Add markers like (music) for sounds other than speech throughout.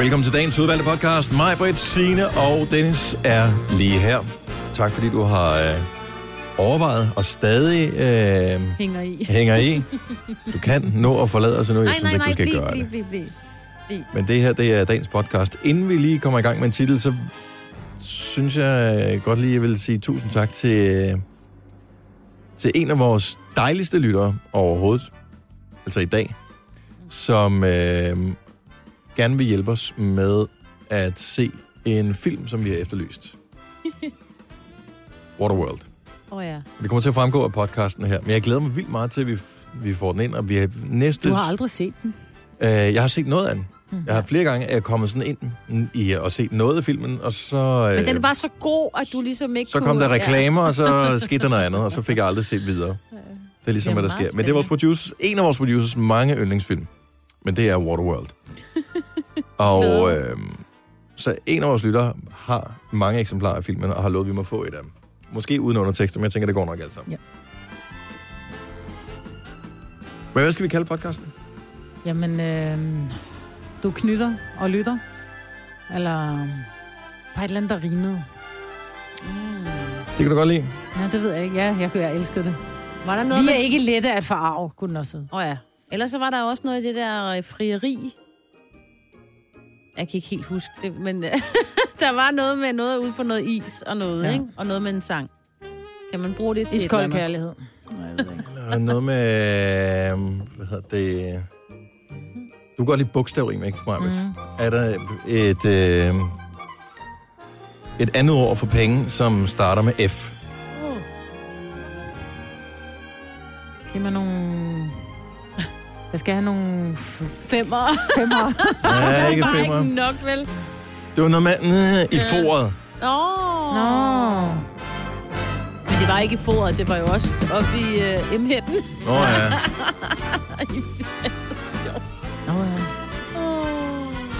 Velkommen til dagens udvalgte podcast. Mig, Britt, Signe og Dennis er lige her. Tak fordi du har øh, overvejet og stadig øh, Hænger i. hænger i. Du kan nå at forlade os nu. Jeg Nej, synes nej, ikke, du skal bliv, gøre bliv, det. bliv, bliv, bliv. Men det her, det er dagens podcast. Inden vi lige kommer i gang med en titel, så synes jeg øh, godt lige, jeg vil sige tusind tak til, øh, til en af vores dejligste lyttere overhovedet. Altså i dag. Som øh, gerne vil hjælpe os med at se en film, som vi har efterlyst. (laughs) Waterworld. Åh oh, ja. Det kommer til at fremgå af podcasten her, men jeg glæder mig vildt meget til, at vi, vi får den ind, og vi har næste... Du har aldrig set den. Øh, jeg har set noget af den. Jeg har flere gange er jeg kommet sådan ind i at se noget af filmen, og så, Men den øh, var så god, at du ligesom ikke så kunne... kom der reklamer, og så (laughs) skete der noget andet, og så fik jeg aldrig set videre. Det er ligesom, Det er hvad der sker. Men det er vores producers, en af vores producers mange yndlingsfilm. Men det er Waterworld. (laughs) og øh, så en af vores lyttere har mange eksemplarer af filmen, og har lovet, at vi må få et af dem. Måske uden undertekster, men jeg tænker, det går nok alt sammen. Ja. Men hvad skal vi kalde podcasten? Jamen, øh, du knytter og lytter. Eller bare et eller andet, der rimede. Det kan du godt lide. Ja, det ved jeg ikke. Ja, jeg, jeg elskede det. Var der noget Vi er med... ikke lette at forarve, kunne den også. Åh oh, ja. Ellers så var der også noget i det der øh, frieri. Jeg kan ikke helt huske det, men øh, (laughs) der var noget med noget ude på noget is og noget, Ja. ikke? Og noget med en sang. Kan man bruge det til et Iskold andet? kærlighed. Nej, jeg ved ikke. Noget med... Øh, hvad hedder det... Du kan godt lide bogstavrim, ikke, Marvitt? Mm. Er der et... Øh, et andet ord for penge, som starter med F? Giv mig nogle... Jeg skal have nogle Femmer. femmer. (laughs) Ja, ikke det var femmer. ikke nok, vel? Det var noget med øh, i foret. Åh. Nå. Men det var ikke i foret, det var jo også oppe i øh, M-hætten. Nå ja. (laughs) Nå, ja.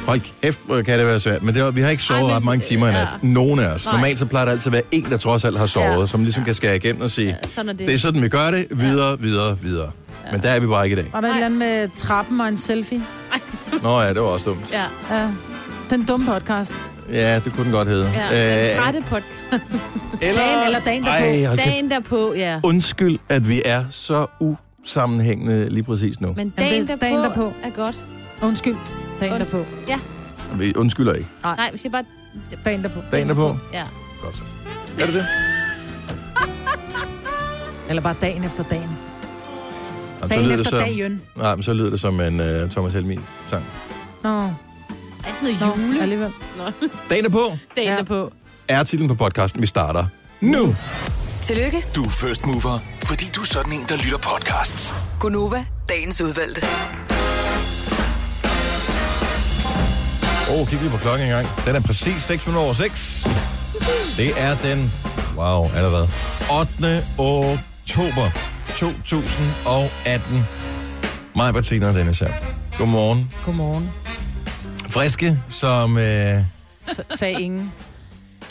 Hold kæft, kan det være svært. Men det var, vi har ikke sovet Ej, men- ret mange timer i nat. ja. Nogen af os. Nej. Normalt så plejer der altid at være en, der trods alt har sovet, Ja. som ligesom kan skære igen og sige, Ja, sådan er det. det er sådan, vi gør det. Videre, videre, videre. Men der er vi bare ikke i dag. Var der et eller andet med trappen og en selfie? (laughs) Nå ja, det var også dumt. Ja, Ja. Den dumme podcast. Ja, det kunne den godt hedde. ja. Den trætte podcast. (laughs) eller... Dagen eller dagen derpå. Ej, kæft. Dagen derpå, ja. Undskyld, at vi er så usammenhængende lige præcis nu. Men Jamen, dagen, det er derpå, dagen derpå. er godt. Undskyld. Dagen Undskyld. derpå. Vi undskylder ikke. Nej, hvis jeg bare... Dagen derpå. Dagen derpå? Ja. Godt så. Er det det? Eller bare dagen efter dagen. Jamen, så lyder det dagen. nej, men så lyder det som en uh, Thomas Helmi sang. Nå. Er sådan noget Nå, jule? alligevel. Dagen derpå Dagen Ja. derpå. er titlen på podcasten. Vi starter nu. Tillykke, Du er first mover, fordi du er sådan en, der lytter podcasts. Gunova, dagens udvalgte. Åh, oh, kig lige på klokken en gang. Den er præcis 6 minutter over 6. Det er den, wow, allerede, 8. oktober 2018. Mig, Bettina og Dennis her. Godmorgen. Godmorgen. Friske som... Øh... Åh, S- sagde ingen.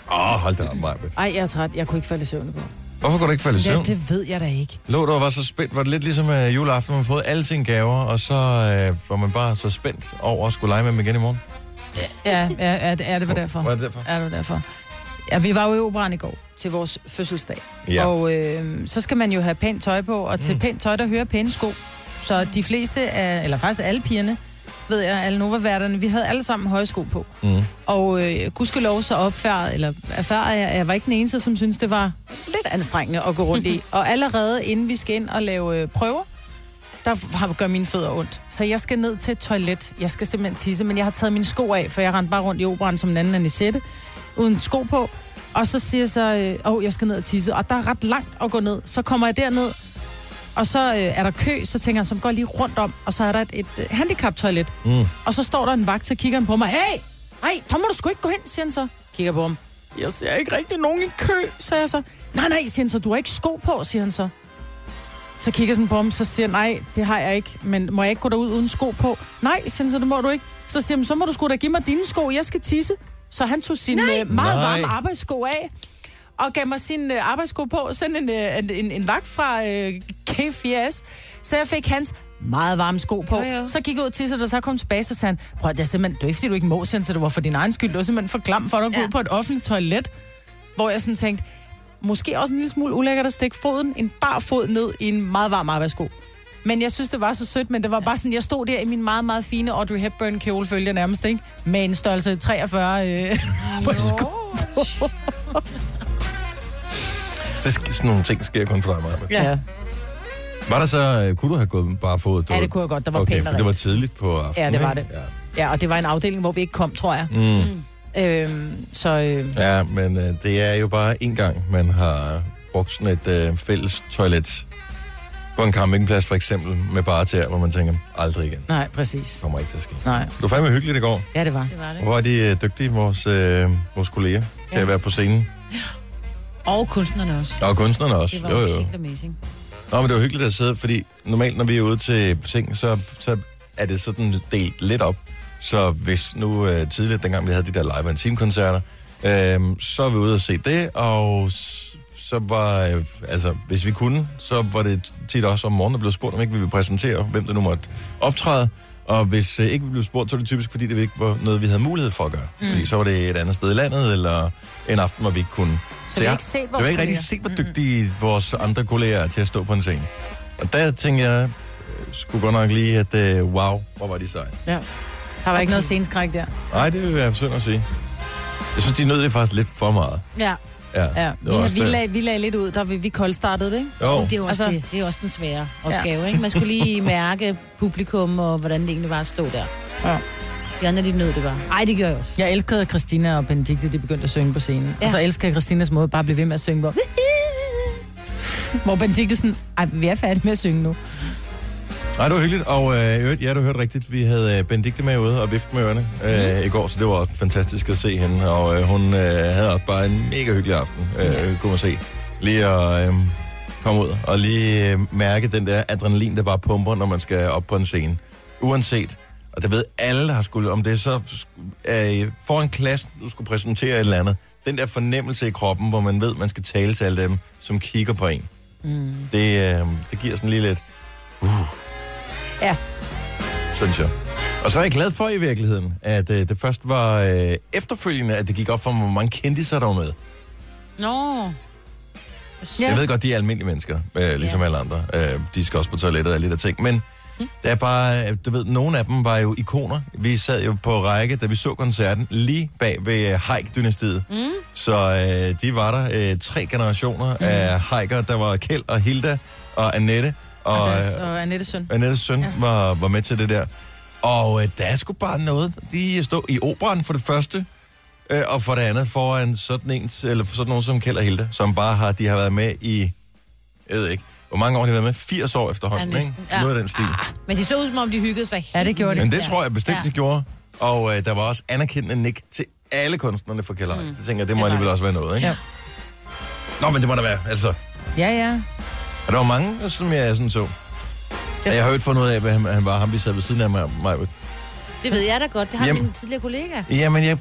oh, hold da op, Majbet. Ej, jeg er træt. Jeg kunne ikke falde i søvn går. Hvorfor går du ikke falde i Ja, søvn? det ved jeg da ikke. Lå du og var så spændt? Var det lidt ligesom uh, juleaften, man har fået alle sine gaver, og så uh, var man bare så spændt over at skulle lege med dem igen i morgen? Ja, ja, ja det er det var derfor. Var det derfor? Er det derfor? Ja, vi var jo i operan i går til vores fødselsdag. Ja. Og øh, så skal man jo have pænt tøj på, og til mm. pænt tøj, der hører pæne sko. Så de fleste af, eller faktisk alle pigerne, ved jeg, alle Nova-værterne, vi havde alle sammen høje sko på. Mm. Og øh, gudskelov så opfærdet, eller erfaret jeg, jeg var ikke den eneste, som synes det var lidt anstrengende at gå rundt i. (laughs) Og allerede inden vi skal ind og lave øh, prøver, der har, gør mine fødder ondt. Så jeg skal ned til et toilet. Jeg skal simpelthen tisse, men jeg har taget mine sko af, for jeg rendte bare rundt i operan som en anden anisette, uden sko på. Og så siger jeg så, øh, åh, jeg skal ned og tisse. Og der er ret langt at gå ned. Så kommer jeg derned, og så øh, er der kø, så tænker jeg, som går lige rundt om, og så er der et, et handicap-toilet. Mm. Og så står der en vagt, så kigger han på mig. Hey, nej, der må du sgu ikke gå hen, siger han så. Kigger på ham. Jeg ser ikke rigtig nogen i kø, sagde jeg så. Nej, nej, siger han så, du har ikke sko på, siger han så. Så kigger sådan på ham, så siger han, nej, det har jeg ikke, men må jeg ikke gå derud uden sko på? Nej, siger han så, det må du ikke. Så siger han, så må du sgu da give mig dine sko, jeg skal tisse. Så han tog sine øh, meget Nej. varme arbejdssko af, og gav mig sine øh, arbejdssko på, sådan en, øh, en, en, en vagt fra øh, K4S. Så jeg fik hans meget varme sko på. Jo, jo. Så gik jeg ud til sig, og så kom tilbage, så sagde han, prøv, det er simpelthen, det er ikke, fordi du ikke må, han, så det var for din egen skyld. Det var simpelthen for klam for dig at gå Ja. ud på et offentligt toilet. Hvor jeg sådan tænkte, måske også en lille smule ulækkert at stikke foden, en bar fod ned i en meget varm arbejdssko. Men jeg synes, det var så sødt, men det var bare sådan, jeg stod der i min meget, meget fine Audrey Hepburn kjole, følger nærmest, ikke? Med en størrelse 43 øh, (laughs) på sko. Det, sk- sådan nogle ting sker kun for dig, Maja. Ja. Var der så, øh, kunne du have gået bare fået? ja, det kunne jeg godt. Der var Okay, pænt for det var tidligt på aftenen, Ja, det var ikke? Ja, og det var en afdeling, hvor vi ikke kom, tror jeg. Ja. Mm. Øhm, så øh, Ja, men øh, det er jo bare en gang, man har brugt sådan et øh, fælles toilet på en campingplads for eksempel, med bare til hvor man tænker, aldrig igen. nej, præcis. Det kommer ikke til at ske. Nej, Det var fandme hyggeligt i går. ja, det var. Det var det. Hvor er de øh, dygtige, vores, øh, vores kolleger, til Ja. at være på scenen. Og kunstnerne også. Og kunstnerne også. Det var Jo, jo, helt amazing. Nå, men det var hyggeligt at sidde, fordi normalt, når vi er ude til ting, så, så er det sådan delt lidt op. Så hvis nu øh, tidligere, dengang vi havde de der live and koncerter øh, så er vi ude og se det, og s- så var, øh, altså, hvis vi kunne, så var det tit også om morgenen, der blev spurgt, om ikke vi ville præsentere, hvem der nu måtte optræde. Og hvis øh, ikke vi blev spurgt, så var det typisk, fordi det ikke var noget, vi havde mulighed for at gøre. Mm. Fordi så var det et andet sted i landet, eller en aften, hvor vi ikke kunne. Så vi har ikke set Det vores var ikke rigtig set, hvor dygtige vores andre kolleger er til at stå på en scene. Og der tænkte jeg, øh, skulle godt nok lige, at øh, wow, hvor var de seje. Ja. Der var ikke noget sceneskræk der. Nej, det vil være synd at sige. Jeg synes, de nød det faktisk lidt for meget. Ja. Ja, Ja, var vi, vi, lagde, vi lagde lidt ud, da vi, vi koldstartede det, ikke? Jo, Det er jo også, Altså- det, det er også den svære opgave, ikke? Man skulle lige mærke publikum, og hvordan det egentlig var at stå der. Ja. De andre, de nød det bare. Ej, det gør jeg også. Jeg elskede, at Christina og Benedikte, de begyndte at synge på scenen. Ja. Ja. Og så elskede jeg Christinas måde bare at blive ved med at synge, hvor... (laughs) hvor Benedikte sådan, ej, vi er færdige med at synge nu. Nej, det var hyggeligt, og øh, ja, du hørte rigtigt. Vi havde øh, Benedikte med ude og vifte med ørerne øh, Mhm. i går, så det var fantastisk at se hende. Og øh, hun øh, havde også bare en mega hyggelig aften, øh, kunne man se. Lige at øh, komme ud og lige øh, mærke den der adrenalin, der bare pumper, når man skal op på en scene. Uanset, og det ved alle, der har skulle, om det er så øh, foran klassen, du skulle præsentere et eller andet. Den der fornemmelse i kroppen, hvor man ved, man skal tale til alle dem, som kigger på en. Mm. Det, øh, det giver sådan lige lidt... Ja. synes jeg. Og så er jeg glad for i virkeligheden, at øh, det først var øh, efterfølgende, at det gik op for mig, hvor mange kendte der var med. Nå. Ja. Jeg ved godt, de er almindelige mennesker, øh, ligesom Ja. alle andre. Øh, de skal også på toilettet og lidt af ting. Men Mm. det er bare, øh, du ved, nogle af dem var jo ikoner. Vi sad jo på række, da vi så koncerten, lige bag ved øh, Haik-dynastiet. Mm. Så øh, de var der øh, tre generationer mm. af Haiker. Der var Kjeld og Hilda og Annette. Og, Og, øh, deres, og Annettes søn. Annettes søn ja. Ja. var, var med til det der. Og øh, der er sgu bare noget. De stod i operan for det første, øh, og for det andet foran sådan, en, eller sådan nogen som Kjeld og Hilda, som bare har, de har været med i, jeg ved ikke, hvor mange år har de været med? 80 år efterhånden, Ja, ikke? næsten. Ja. Noget af den stil. Men de så ud, som om de hyggede sig Ja, det gjorde de. Men det Ja. tror jeg bestemt, Ja. de gjorde. Og øh, der var også anerkendende nik til alle kunstnerne fra Kjeld mm. Det tænker jeg, det må Det alligevel også være noget, ikke? Ja. Nå, men det må der være, altså. Ja, ja. Og der var mange, som jeg sådan så. Jeg har jo ikke fundet ud af, hvad han, han var, ham vi sad ved siden af mig. mig. Det ved jeg da godt. Det har Jamen. min tidligere kollega. Jamen, jeg,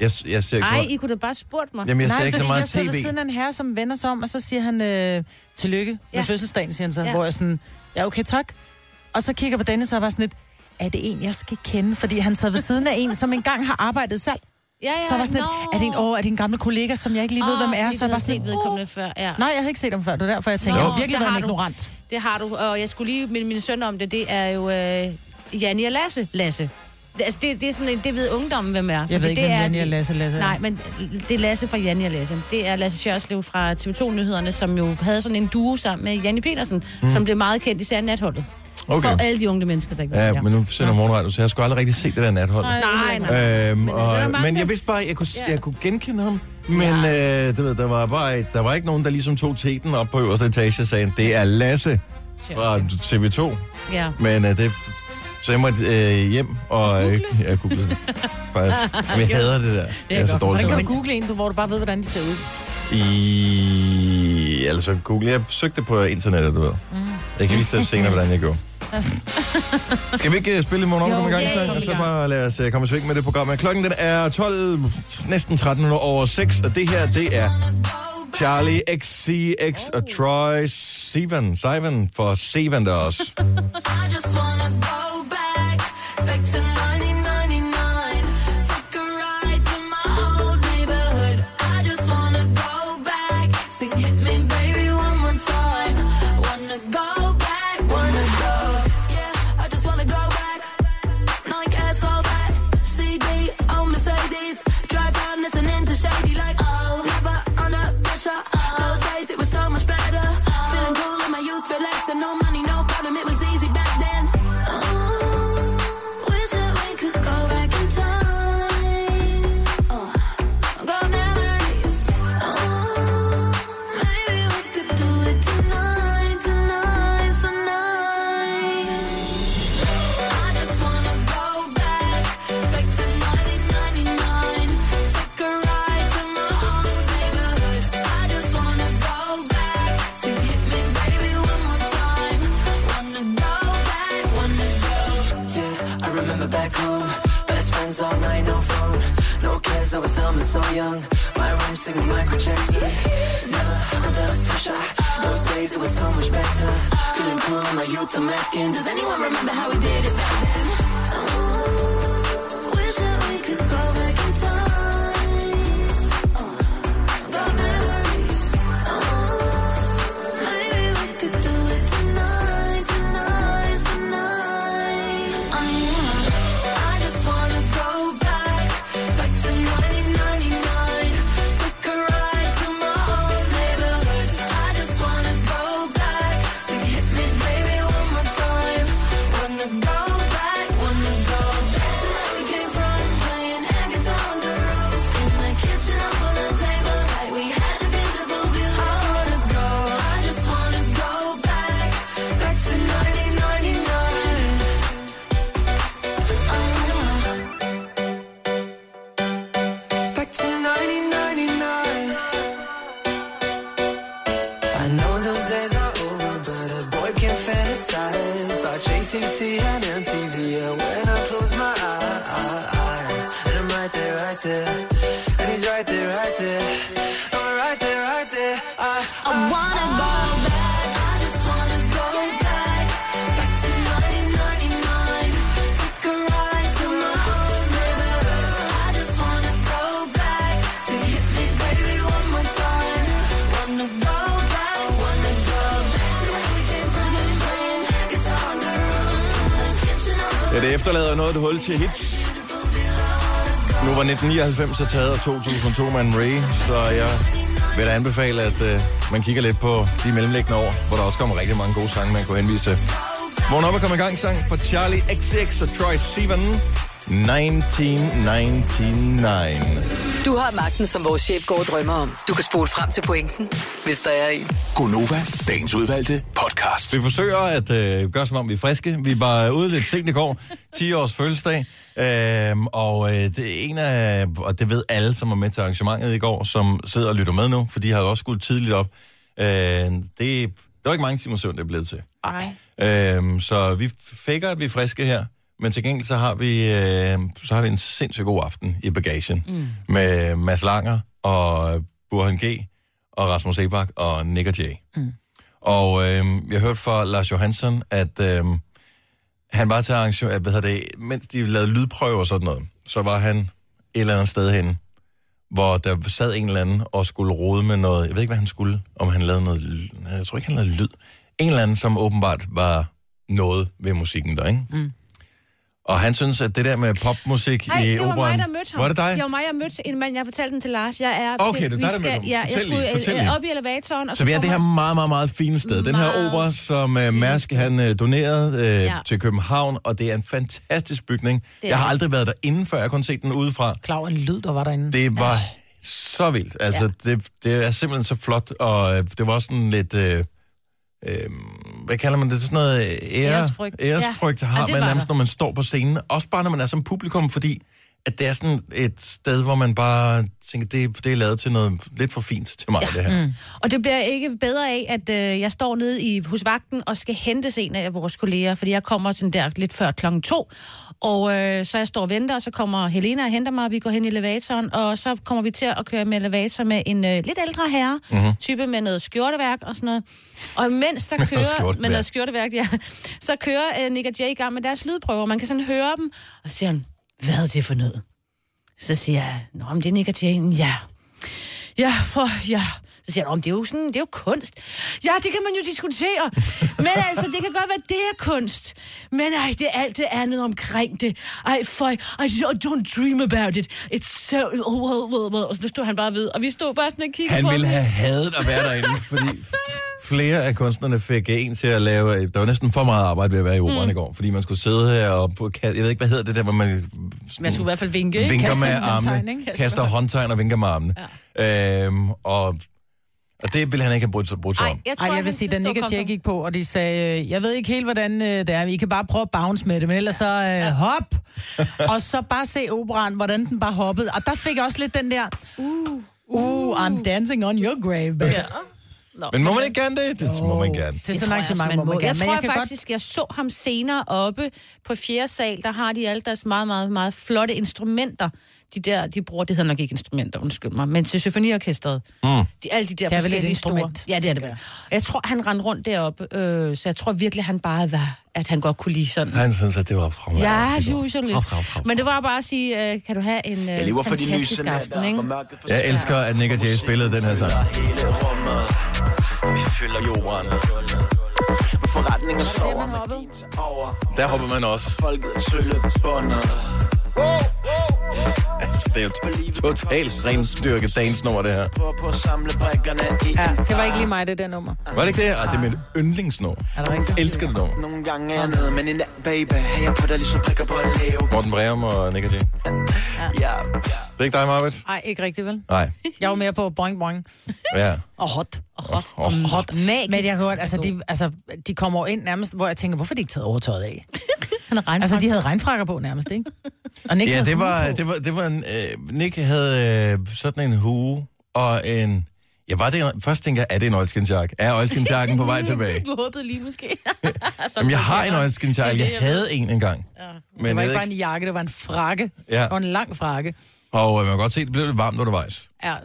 jeg, jeg ser ikke så Ej. I kunne da bare spurgt mig. Jamen, jeg ser Nej, ikke så meget jeg tv. siden af en herre, som vender sig om, og så siger han, øh, tillykke med Ja. fødselsdagen, siger han så, Ja. hvor jeg sådan, ja, okay, tak. Og så kigger jeg på Dennis, og jeg var sådan lidt, er det en, jeg skal kende? Fordi han sad ved siden af en, som engang har arbejdet selv. Ja, ja, Så var sådan lidt, er det en, åh, er det en gammel kollega, som jeg ikke lige ved, hvem er? Så jeg var sådan set vedkommende før, ja. Nej, jeg havde ikke set ham før, det var derfor, jeg tænkte, Nå, jeg har virkelig været har ignorant. Det har du, og jeg skulle lige minde min søn om det. Det er jo øh, Janni og Lasse. Lasse. Det, altså, det, det er sådan, en- det ved ungdommen, hvem er. Jeg ved ikke, det hvem er, Janni og Lasse Lasse er. Nej, men det er Lasse fra Janni og Lasse. Det er Lasse Sjørslev fra TV2-nyhederne, som jo havde sådan en duo sammen med Janni Petersen, mm. som blev meget kendt, især natholdet. Okay. For alle de unge mennesker, der ikke Ja, men nu sender morgenradio, så jeg skulle aldrig rigtig se det der nathold. er. Nej, nej. Øhm, Men der er og, mange, men der jeg vidste bare, jeg kunne, Ja. jeg kunne genkende ham. Men øh, du ved, der var bare der var ikke nogen, der ligesom tog teten op på øverste etage og sagde, det er Lasse fra TV2. Ja. Men øh, det... Så jeg måtte øh, hjem og... Øh, ja, google det. (laughs) Faktisk. Men jeg hader det der. Det er, så Så dårligt. kan til du google en, du, hvor du bare ved, hvordan de ser ud. I... Altså, Google. Jeg søgte på internettet, du ved. Mm. Jeg kan vise dig senere, hvordan jeg gjorde. (laughs) Skal vi ikke uh, spille i morgen Jo, over i gang? ja, så? så bare lad os uh, komme i sving med det program. Klokken den er 12, næsten 13 minutter over 6, og det her, det er Charlie XCX og Troy Sivan. Sivan for Sivan der også. I just wanna go back, back to 1999. Young. My room singing Michael Jackson. Never under pressure. Those days it was so much better. Feeling cool in my youth, I'm asking. Does anyone remember how we did it back then? Ja, det efterlader noget et hul til hits. Nu var 1999 så taget og 2002 man Ray, så jeg vil jeg anbefale, at øh, man kigger lidt på de mellemlæggende år, hvor der også kommer rigtig mange gode sange, man kunne henvise til. Vågn op og kom i gang sang fra Charlie XX og Troy Sivan. 1999. Du har magten, som vores chef går og drømmer om. Du kan spole frem til pointen, hvis der er en. Gonova, dagens udvalgte podcast. Vi forsøger at øh, gøre som om vi er friske. Vi var ude lidt sent i går, 10 års fødselsdag, øhm, og øh, det er en af, og det ved alle, som var med til arrangementet i går, som sidder og lytter med nu, for de har jo også skudt tidligt op. Øh, det, det var ikke mange timer søvn, det er blevet til. Nej. Øhm, så vi faker, at vi er friske her. Men til gengæld så har vi, øh, så har vi en sindssygt god aften i bagagen. Mm. Med Mads Langer og Burhan G. og Rasmus Sebak og Nick og Jay. Mm. Og øh, jeg hørte fra Lars Johansson, at øh, han var til arrangement, hvad hedder det, mens de lavede lydprøver og sådan noget, så var han et eller andet sted hen, hvor der sad en eller anden og skulle rode med noget, jeg ved ikke, hvad han skulle, om han lavede noget, jeg tror ikke, han lavede lyd. En eller anden, som åbenbart var noget ved musikken der, ikke? Mm. Og han synes, at det der med popmusik Nej, i det var operan... mig, der mødte ham. Var det dig? Det var mig, jeg mødte en mand. Jeg fortalte den til Lars. Jeg er... Okay, det er vi dig, der skal, mødte ham. Ja, jeg skulle fortæl øh, lige. op i elevatoren. Og Så vi er det her meget, meget, meget fine sted. Den her opera, som uh, Mærsk han uh, donerede uh, Ja. ja. til København, og det er en fantastisk bygning. Jeg har aldrig været derinde, før jeg kun set den udefra. Klar, en lyd, der var derinde. Det var så vildt. Altså, ja. det, det er simpelthen så flot, og øh, det var sådan lidt... Øh, øh, hvad kalder man det? Sådan noget øh, ære, Æresfrygt. æresfrygt Ja. har Ja, man nærmest, når man står på scenen. Også bare, når man er som publikum, fordi at det er sådan et sted, hvor man bare tænker, det, det er lavet til noget lidt for fint til mig, ja. det her. Mm. Og det bliver ikke bedre af, at øh, jeg står nede i, hos vagten og skal hentes en af vores kolleger, fordi jeg kommer sådan der lidt før klokken to. Og øh, så jeg står og venter, og så kommer Helena og henter mig, og vi går hen i elevatoren, og så kommer vi til at køre med elevator med en øh, lidt ældre herre, mm-hmm. type med noget skjorteværk og sådan noget. Og mens der kører skjorteværk. med noget skjorteværk, ja, (laughs) så kører øh, Nick og Jay i gang med deres lydprøver. Man kan sådan høre dem, og så siger han, hvad er det for noget? Så siger jeg, nå, men det er Nick og Jay. Ja, Ja, for, ja. Så siger han, om det er jo sådan, det er jo kunst. Ja, det kan man jo diskutere. Men altså, det kan godt være, det er kunst. Men ej, det er alt det andet omkring det. Ej, for, I don't dream about it. It's so... Oh, well, well, well. Og så stod han bare ved, og vi stod bare sådan og kiggede Han på ville ham. have hadet at være derinde, fordi flere af kunstnerne fik en til at lave... Der var næsten for meget arbejde ved at være i operan mm. i går, fordi man skulle sidde her og... På, jeg ved ikke, hvad hedder det der, hvor man... Man skulle i hvert fald vinke, vinker med armene, kaster håndtegn og vinker med armene. Ja. Øhm, og, og det ville han ikke have brudt sig, brudt sig Ej, om. jeg tror, Ej, jeg vil sige, da Nick og Jay gik på, og de sagde, øh, jeg ved ikke helt, hvordan øh, det er, I kan bare prøve at bounce med det, men ellers så øh, hop, og så bare se operan, hvordan den bare hoppede. Og der fik jeg også lidt den der, uh, uh I'm dancing on your grave, baby. Ja. Nå, Men må man ikke gerne det? Det må man gerne. Til Det sådan en arrangement man må man må. gerne. Jeg Men tror jeg jeg kan faktisk, jeg så ham senere oppe på fjerde sal. Der har de alle deres meget, meget, meget flotte instrumenter. De der, de bruger, det hedder nok ikke instrumenter, undskyld mig, men til symfoniorkestret. Mm. De, alle de der Det er vel et forskellige instrument. Store. Ja, det er det vel. Jeg tror, han rendte rundt deroppe, øh, så jeg tror virkelig, han bare var, at han godt kunne lide sådan. Han synes, at det var fremragende. Ja, jo, så lidt. Men det var bare at sige, øh, kan du have en øh, lever for de fantastisk lysende aften, ikke? Jeg elsker, at Nick og Jay spillede den her sang. Hele rummet. Vi fylder jorden. Med forretninger sover. Der hopper man også. Folket er tøllebundet. Altså, det er jo totalt renstyrket dagens nummer, det her. Prøver på at samle brikkerne i Ja, det var ikke lige mig, det der nummer. Var det ikke det? Ej, det er mit yndlingsnummer. Er det rigtigt? Jeg elsker det nummer. Nogle gange er jeg nede, men en baby, jeg på dig ligesom prikker på et leve. Morten Breum og Nick. Det Ja, er ikke dig, Marvitt? Nej, ikke rigtigt, vel? Nej. Jeg var mere på boing boing Ja. og hot. Og hot. Og Og hot. Magisk. Men jeg hørte, altså de, altså, de kommer jo ind nærmest, hvor jeg tænker, hvorfor har de ikke taget overtøjet af? (laughs) Han er Altså, de havde regnfrakker på nærmest, ikke? Og Nick Ja, havde det var, på. det var, det var en, øh, Nick havde øh, sådan en hue og en... Ja, var det en, først tænker jeg, er det en oilskinjakke? Er oilskinjakken på vej (laughs) tilbage? Du håbede lige måske. (laughs) Jamen, jeg har en oilskinjakke. Det det, Jeg jeg havde en engang. Det Men var jeg ikke bare en jakke, det var en frakke. Ja. Og en lang frakke. Og øh, man kan godt se, at det blev lidt varmt undervejs. Ja.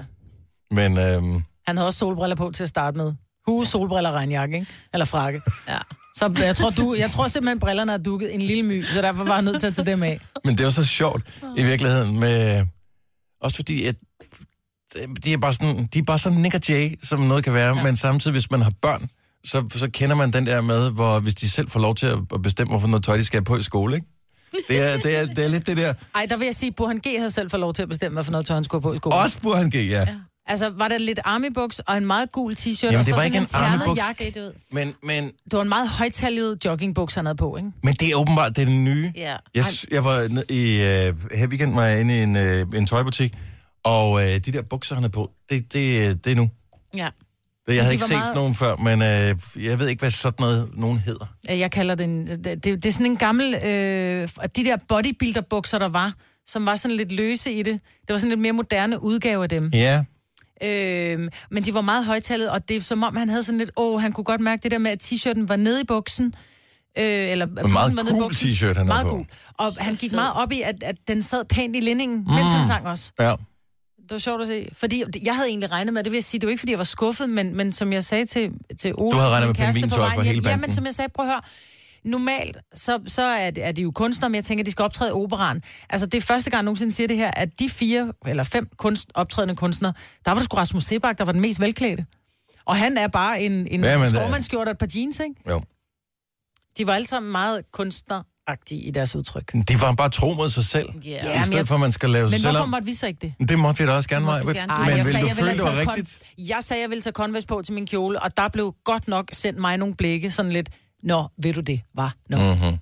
Men øhm, Han havde også solbriller på til at starte med. Hue, solbriller, regnjakke, ikke? Eller frakke. (laughs) Ja. Så jeg tror, du, jeg tror simpelthen, brillerne har dukket en lille my, så derfor var jeg nødt til at tage dem af. Men det var så sjovt i virkeligheden med... Også fordi, at de er bare sådan, de er bare sådan Nick og Jay, som noget kan være, ja. men samtidig, hvis man har børn, så, så kender man den der med, hvor hvis de selv får lov til at at bestemme, hvorfor noget tøj, de skal have på i skole, ikke? Det er, det er, det er lidt det der. Ej, der vil jeg sige, at Burhan G havde selv fået lov til at bestemme, hvad for noget tøj han skulle på i skolen. Også Burhan G, ja. ja. Altså, var der lidt army-buks og en meget gul t-shirt, Jamen, og det så var sådan ikke en army-buks. jakke. Ud. Men, men, Det var en meget højtallet joggingbuks, han havde på, ikke? men det er åbenbart det er den nye. Ja. Jeg, jeg var ned i, øh, her weekend var jeg inde i en, øh, en tøjbutik, og øh, de der bukser, han er på, det, det, det er nu. Ja. Det, jeg havde de ikke set meget- nogen før, men øh, jeg ved ikke, hvad sådan noget nogen hedder. Jeg kalder det en... Det, det, er sådan en gammel... Øh, de der bodybuilder-bukser, der var, som var sådan lidt løse i det. Det var sådan lidt mere moderne udgave af dem. Ja, Øh, men de var meget højtallet, og det er som om, han havde sådan lidt... Åh, han kunne godt mærke det der med, at t-shirten var nede i buksen. Øh, eller en meget buksen var nede i cool t-shirt, han havde Meget på. cool. Og han gik meget op i, at, at den sad pænt i lindingen, mm. mens han sang også. Ja. Det var sjovt at se. Fordi jeg havde egentlig regnet med, det vil jeg sige, det var ikke, fordi jeg var skuffet, men, men som jeg sagde til, til Ole, Du havde regnet med pingvintøj på vejen for hele banden. Jamen, som jeg sagde, prøv at høre. Normalt, så, så er, det, er de jo kunstnere, men jeg tænker, at de skal optræde i operan. Altså, det er første gang, jeg nogensinde siger det her, at de fire eller fem kunst, optrædende kunstnere, der var det sgu Rasmus Sebak, der var den mest velklædte. Og han er bare en, en Jamen, det- skovmandskjort og et par jeans, ikke? Jo. De var alle sammen meget kunstneragtige i deres udtryk. De var bare tro mod sig selv, Ja. i men stedet jeg- for, at man skal lave sig Men selv hvorfor om. måtte vi så ikke det? Det måtte vi da også gerne, Maja. Men jeg vil sagde, du jeg føle, ville det var have taget rigtigt? Kon- jeg sagde, jeg ville tage Converse på til min kjole, og der blev godt nok sendt mig nogle blikke, sådan lidt, Nå, ved du det, var? Nå. Mm. Mhm.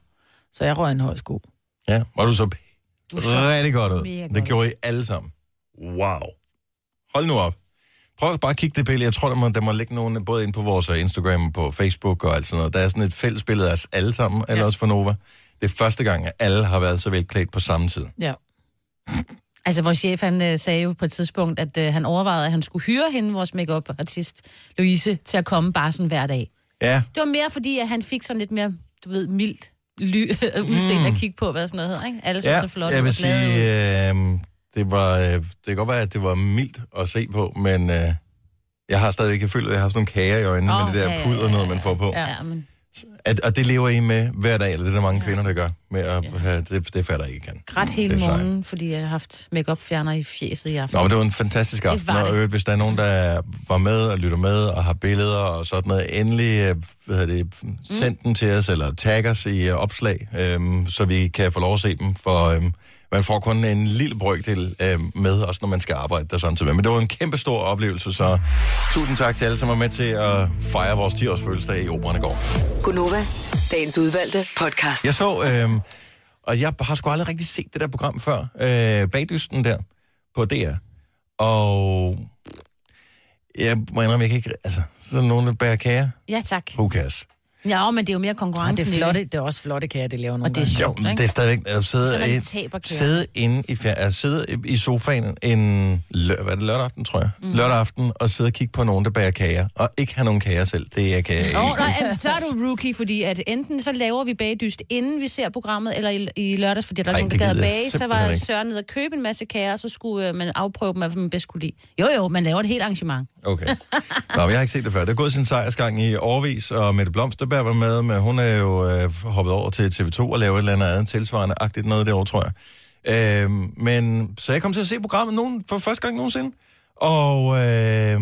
Så jeg røg en høj sko. Ja, var du så Du så rigtig godt ud. Det godt. gjorde I alle sammen. Wow. Hold nu op. Prøv bare at kigge det billede. Jeg tror, der må, der må ligge nogen både ind på vores øh, Instagram, på Facebook og alt sådan noget. Der er sådan et fælles billede af os alle sammen, eller også for Nova. Det er første gang, at alle har været så velklædt på samme tid. Ja. Altså, vores chef, han øh, sagde jo på et tidspunkt, at øh, han overvejede, at han skulle hyre hende, vores makeup artist Louise, til at komme bare sådan hver dag. Ja, Det var mere fordi, at han fik sådan lidt mere, du ved, mildt ly- (laughs) udseende at kigge på, hvad sådan noget hedder, ikke? Alle synes, ja det er flot. jeg vil sige, øh, det, var, øh, det kan godt være, at det var mildt at se på, men øh, jeg har stadigvæk, jeg føler, at jeg har sådan nogle kager i øjnene Åh, med det der ja, puder ja, noget, man får på. Ja men At, og det lever I med hver dag, eller det er der mange kvinder, der gør, med at have, det, det fatter jeg ikke kan. grædt hele morgenen, fordi jeg har haft makeup fjerner i fjeset i aften. Nå, men det var en fantastisk aften, og øvrigt, hvis der er nogen, der var med og lytter med og har billeder og sådan noget, endelig øh, hvad det, send dem til os, eller tag os i øh, opslag, øhm, så vi kan få lov at se dem, for øhm, man får kun en lille brøkdel øhm, med, også når man skal arbejde der sådan til Men det var en kæmpe stor oplevelse, så tusind tak til alle, som var med til at fejre vores 10-års fødselsdag i Operan i går. Gunova, dagens udvalgte podcast. Jeg så, øh, og jeg har sgu aldrig rigtig set det der program før, øh, Bagdysten der, på DR. Og jeg må indrømme, jeg kan ikke, altså, sådan nogen, der bærer kager, Ja, tak. who cares? Ja, men det er jo mere konkurrence. det, er flotte, det er også flotte kager, det laver nogle Og det er sjovt, men ikke? det er stadigvæk at sidde, kager. sidde inde i, fjer, altså, sidde i sofaen en lø, hvad er det, lørdag aften, tror jeg, mm. lørdag aften, og sidde og kigge på nogen, der bærer kager, og ikke have nogen kager selv. Det er ikke. Åh, nej, jamen, så er du rookie, fordi at enten så laver vi bagdyst, inden vi ser programmet, eller i, i lørdags, fordi der er nogen, der gad bage, så var ikke. Søren nede og købe en masse kager, og så skulle øh, man afprøve dem, hvad man bedst kunne lide. Jo, jo, man laver et helt arrangement. Okay. Nå, jeg har ikke set det før. Det er gået sin sejrsgang i årvis, og Mette Blomsterberg var med, men hun er jo øh, hoppet over til TV2 og lavet et eller andet andet tilsvarende agtigt noget derovre, tror jeg. Øh, men så jeg kom til at se programmet nogen, for første gang nogensinde, og øh,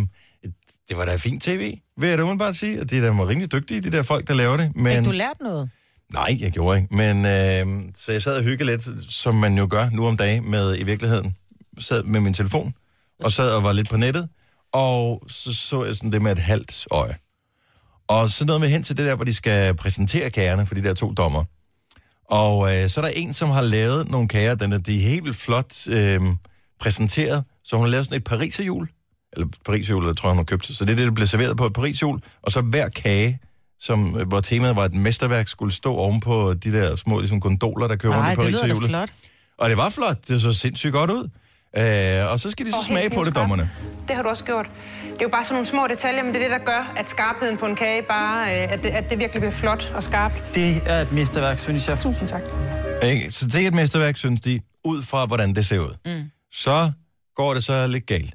det var da fint tv, vil jeg da umiddelbart sige, og det er da var rimelig dygtige, de der folk, der laver det. Men... Fik du lært noget? Nej, jeg gjorde ikke. Men øh, så jeg sad og hyggede lidt, som man jo gør nu om dagen med i virkeligheden. Sad med min telefon, og sad og var lidt på nettet, og så så jeg sådan det med et halvt øje. Og så noget med hen til det der, hvor de skal præsentere kagerne for de der to dommer. Og øh, så er der en, som har lavet nogle kager, den er, de er helt vildt flot øh, præsenteret, så hun har lavet sådan et pariserhjul, eller pariserhjul, eller tror jeg, hun har købt. Så det er det, der bliver serveret på et pariserhjul, og så hver kage, som, øh, hvor temaet var, at et mesterværk skulle stå ovenpå de der små ligesom gondoler, der kører Nej, rundt i det pariserhjulet. flot. Og det var flot, det så sindssygt godt ud. Øh, og så skal de så Og smage helt på det, dommerne. Det har du også gjort. Det er jo bare sådan nogle små detaljer, men det er det, der gør, at skarpheden på en kage bare, øh, at det, at det virkelig bliver flot og skarpt. Det er et mesterværk, synes jeg. Tusind tak. Ikke? Så det er et mesterværk, synes de, ud fra hvordan det ser ud. Mm. Så går det så lidt galt.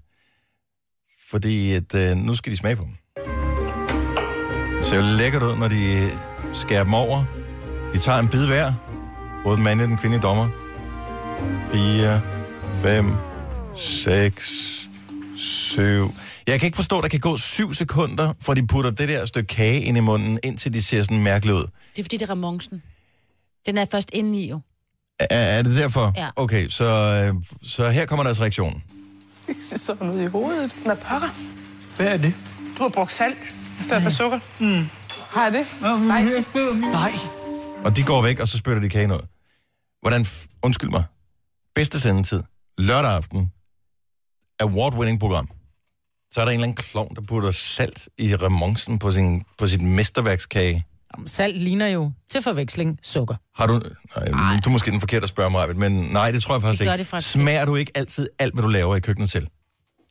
Fordi at, øh, nu skal de smage på dem. Det ser jo lækkert ud, når de skærer dem over. De tager en bid hver. Både den mandlige og den kvindelige dommer. 4, 5, 6, 7. Jeg kan ikke forstå, at der kan gå 7 sekunder, for de putter det der stykke kage ind i munden, indtil de ser sådan mærkeligt ud. Det er fordi, det er Ramonsen. Den er først inde i jo. Er, er det derfor? Ja. Okay, så, øh, så her kommer deres reaktion. Det ser sådan ud i hovedet. Hvad pokker? Hvad er det? Du har brugt salt i stedet for sukker. Mm. Har jeg det? Nej. Nej. Og de går væk, og så spytter de kagen ud. Hvordan, f- undskyld mig, bedste sendetid, lørdag aften, award-winning program. Så er der en eller anden klovn, der putter salt i remonsen på, sin, på sit mesterværkskage. Jamen, Salt ligner jo til forveksling sukker. Har du... Nej, du er måske den forkerte at spørge mig, men nej, det tror jeg faktisk gør ikke. det faktisk. Smager du ikke altid alt, hvad du laver i køkkenet selv?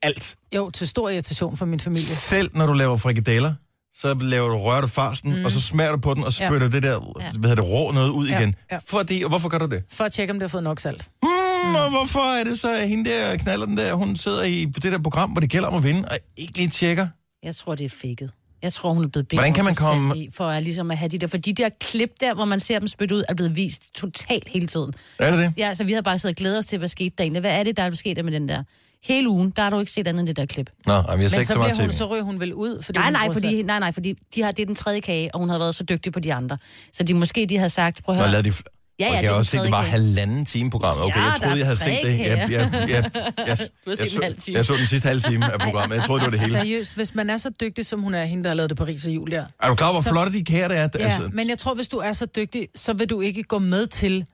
Alt. Jo, til stor irritation for min familie. Selv når du laver frikadeller, så laver du du farsen, mm. og så smager du på den, og spytter ja. det der, Ja. hvad hedder det, rå noget ud Ja, igen. ja. Fordi, og hvorfor gør du det? For at tjekke, om det har fået nok salt. Mm, og hvorfor er det så, at hende der knaller den der, hun sidder i på det der program, hvor det gælder om at vinde, og ikke lige tjekker? Jeg tror, det er fikket. Jeg tror, hun er blevet bedt Hvordan kan man komme- I, for at, ligesom at have de der... For de der klip der, hvor man ser dem spytte ud, er blevet vist totalt hele tiden. Er det det? Ja, så vi havde bare siddet og glædet os til, hvad skete der egentlig. Hvad er det, der er sket der med den der? Hele ugen, der har du ikke set andet end det der klip. Nå, jamen, jeg Men ikke så, så bliver meget hun, til. så ryger hun vel ud. Fordi Nej, nej, fordi, nej, nej, fordi de har, det er den tredje kage, og hun har været så dygtig på de andre. Så de måske de har sagt, prøv at Nå, høre. lad de... Ja, ja, det jeg har den også set, det var halvanden time programmet. Okay, Ja, jeg troede, jeg havde set det. Jeg, jeg, jeg, jeg, (laughs) jeg, Du har set jeg, en så, halv time. jeg så den sidste halve time af programmet. Jeg troede, det var det hele. Seriøst, hvis man er så dygtig, som hun er, hende, der har lavet det Paris og Julia. Er du klar hvor Så- flotte de kager det er? Ja, Altså, men jeg tror, hvis du er så dygtig, så vil du ikke gå med til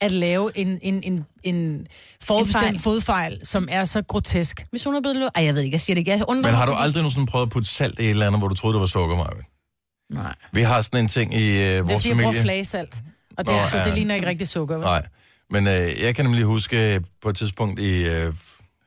at lave en, en, en, en forudbestemt fejl. fodfejl, som er så grotesk. Hvis hun er blevet... lo- Ej, jeg ved ikke, jeg siger det ikke. Jeg undrer men har du aldrig nogensinde prøvet at putte salt i et eller andet, hvor du troede, det var sukker, Marvin? Nej. Vi har sådan en ting i øh, Det er vores fordi, jeg bruger familie. flagesalt. Og det, Nå, sgu- ja. det ligner ikke rigtig sukker. vel? Nej. Men øh, jeg kan nemlig huske øh, på et tidspunkt i, øh,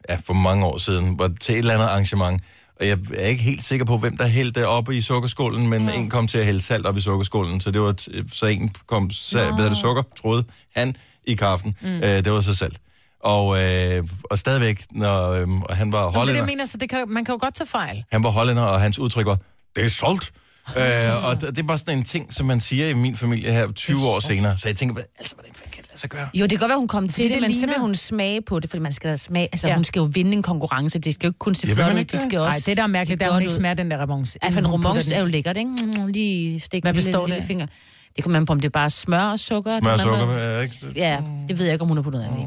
ja, for mange år siden, hvor til et eller andet arrangement, og jeg er ikke helt sikker på, hvem der hældte op i sukkerskålen, men ja. en kom til at hælde salt op i sukkerskålen, så det var så en kom, sa- hvad det, sukker, troede han i kaffen. Mm. Øh, det var så salt. Og, øh, og stadigvæk, når øh, han var Nå, men det, er hollænder, mener, så det kan, man kan jo godt tage fejl. han var hollænder, og hans udtryk var, det er salt. Øh, og det, det er bare sådan en ting, som man siger i min familie her 20 år senere. Så jeg tænker, hvad, altså, hvordan fanden kan det lade sig gøre? Jo, det kan godt være, hun kom til det det, men så ligner- vil hun smage på det, fordi man skal da smage... Altså, Ja. hun skal jo vinde en konkurrence. Det skal jo ikke kun se Ja, vil flot man ud, ikke det det? skal også Nej, det der er mærkeligt, se der hun godt ikke smager den der remons. For en hun den er jo lækkert, ikke? Mm, Lige stikke Hvad en lille, består det lille af? finger. Det kommer man på, om det er bare smør og sukker. Smør og det man sukker, er ikke? Ja, det ved jeg ikke, om hun har puttet andet i.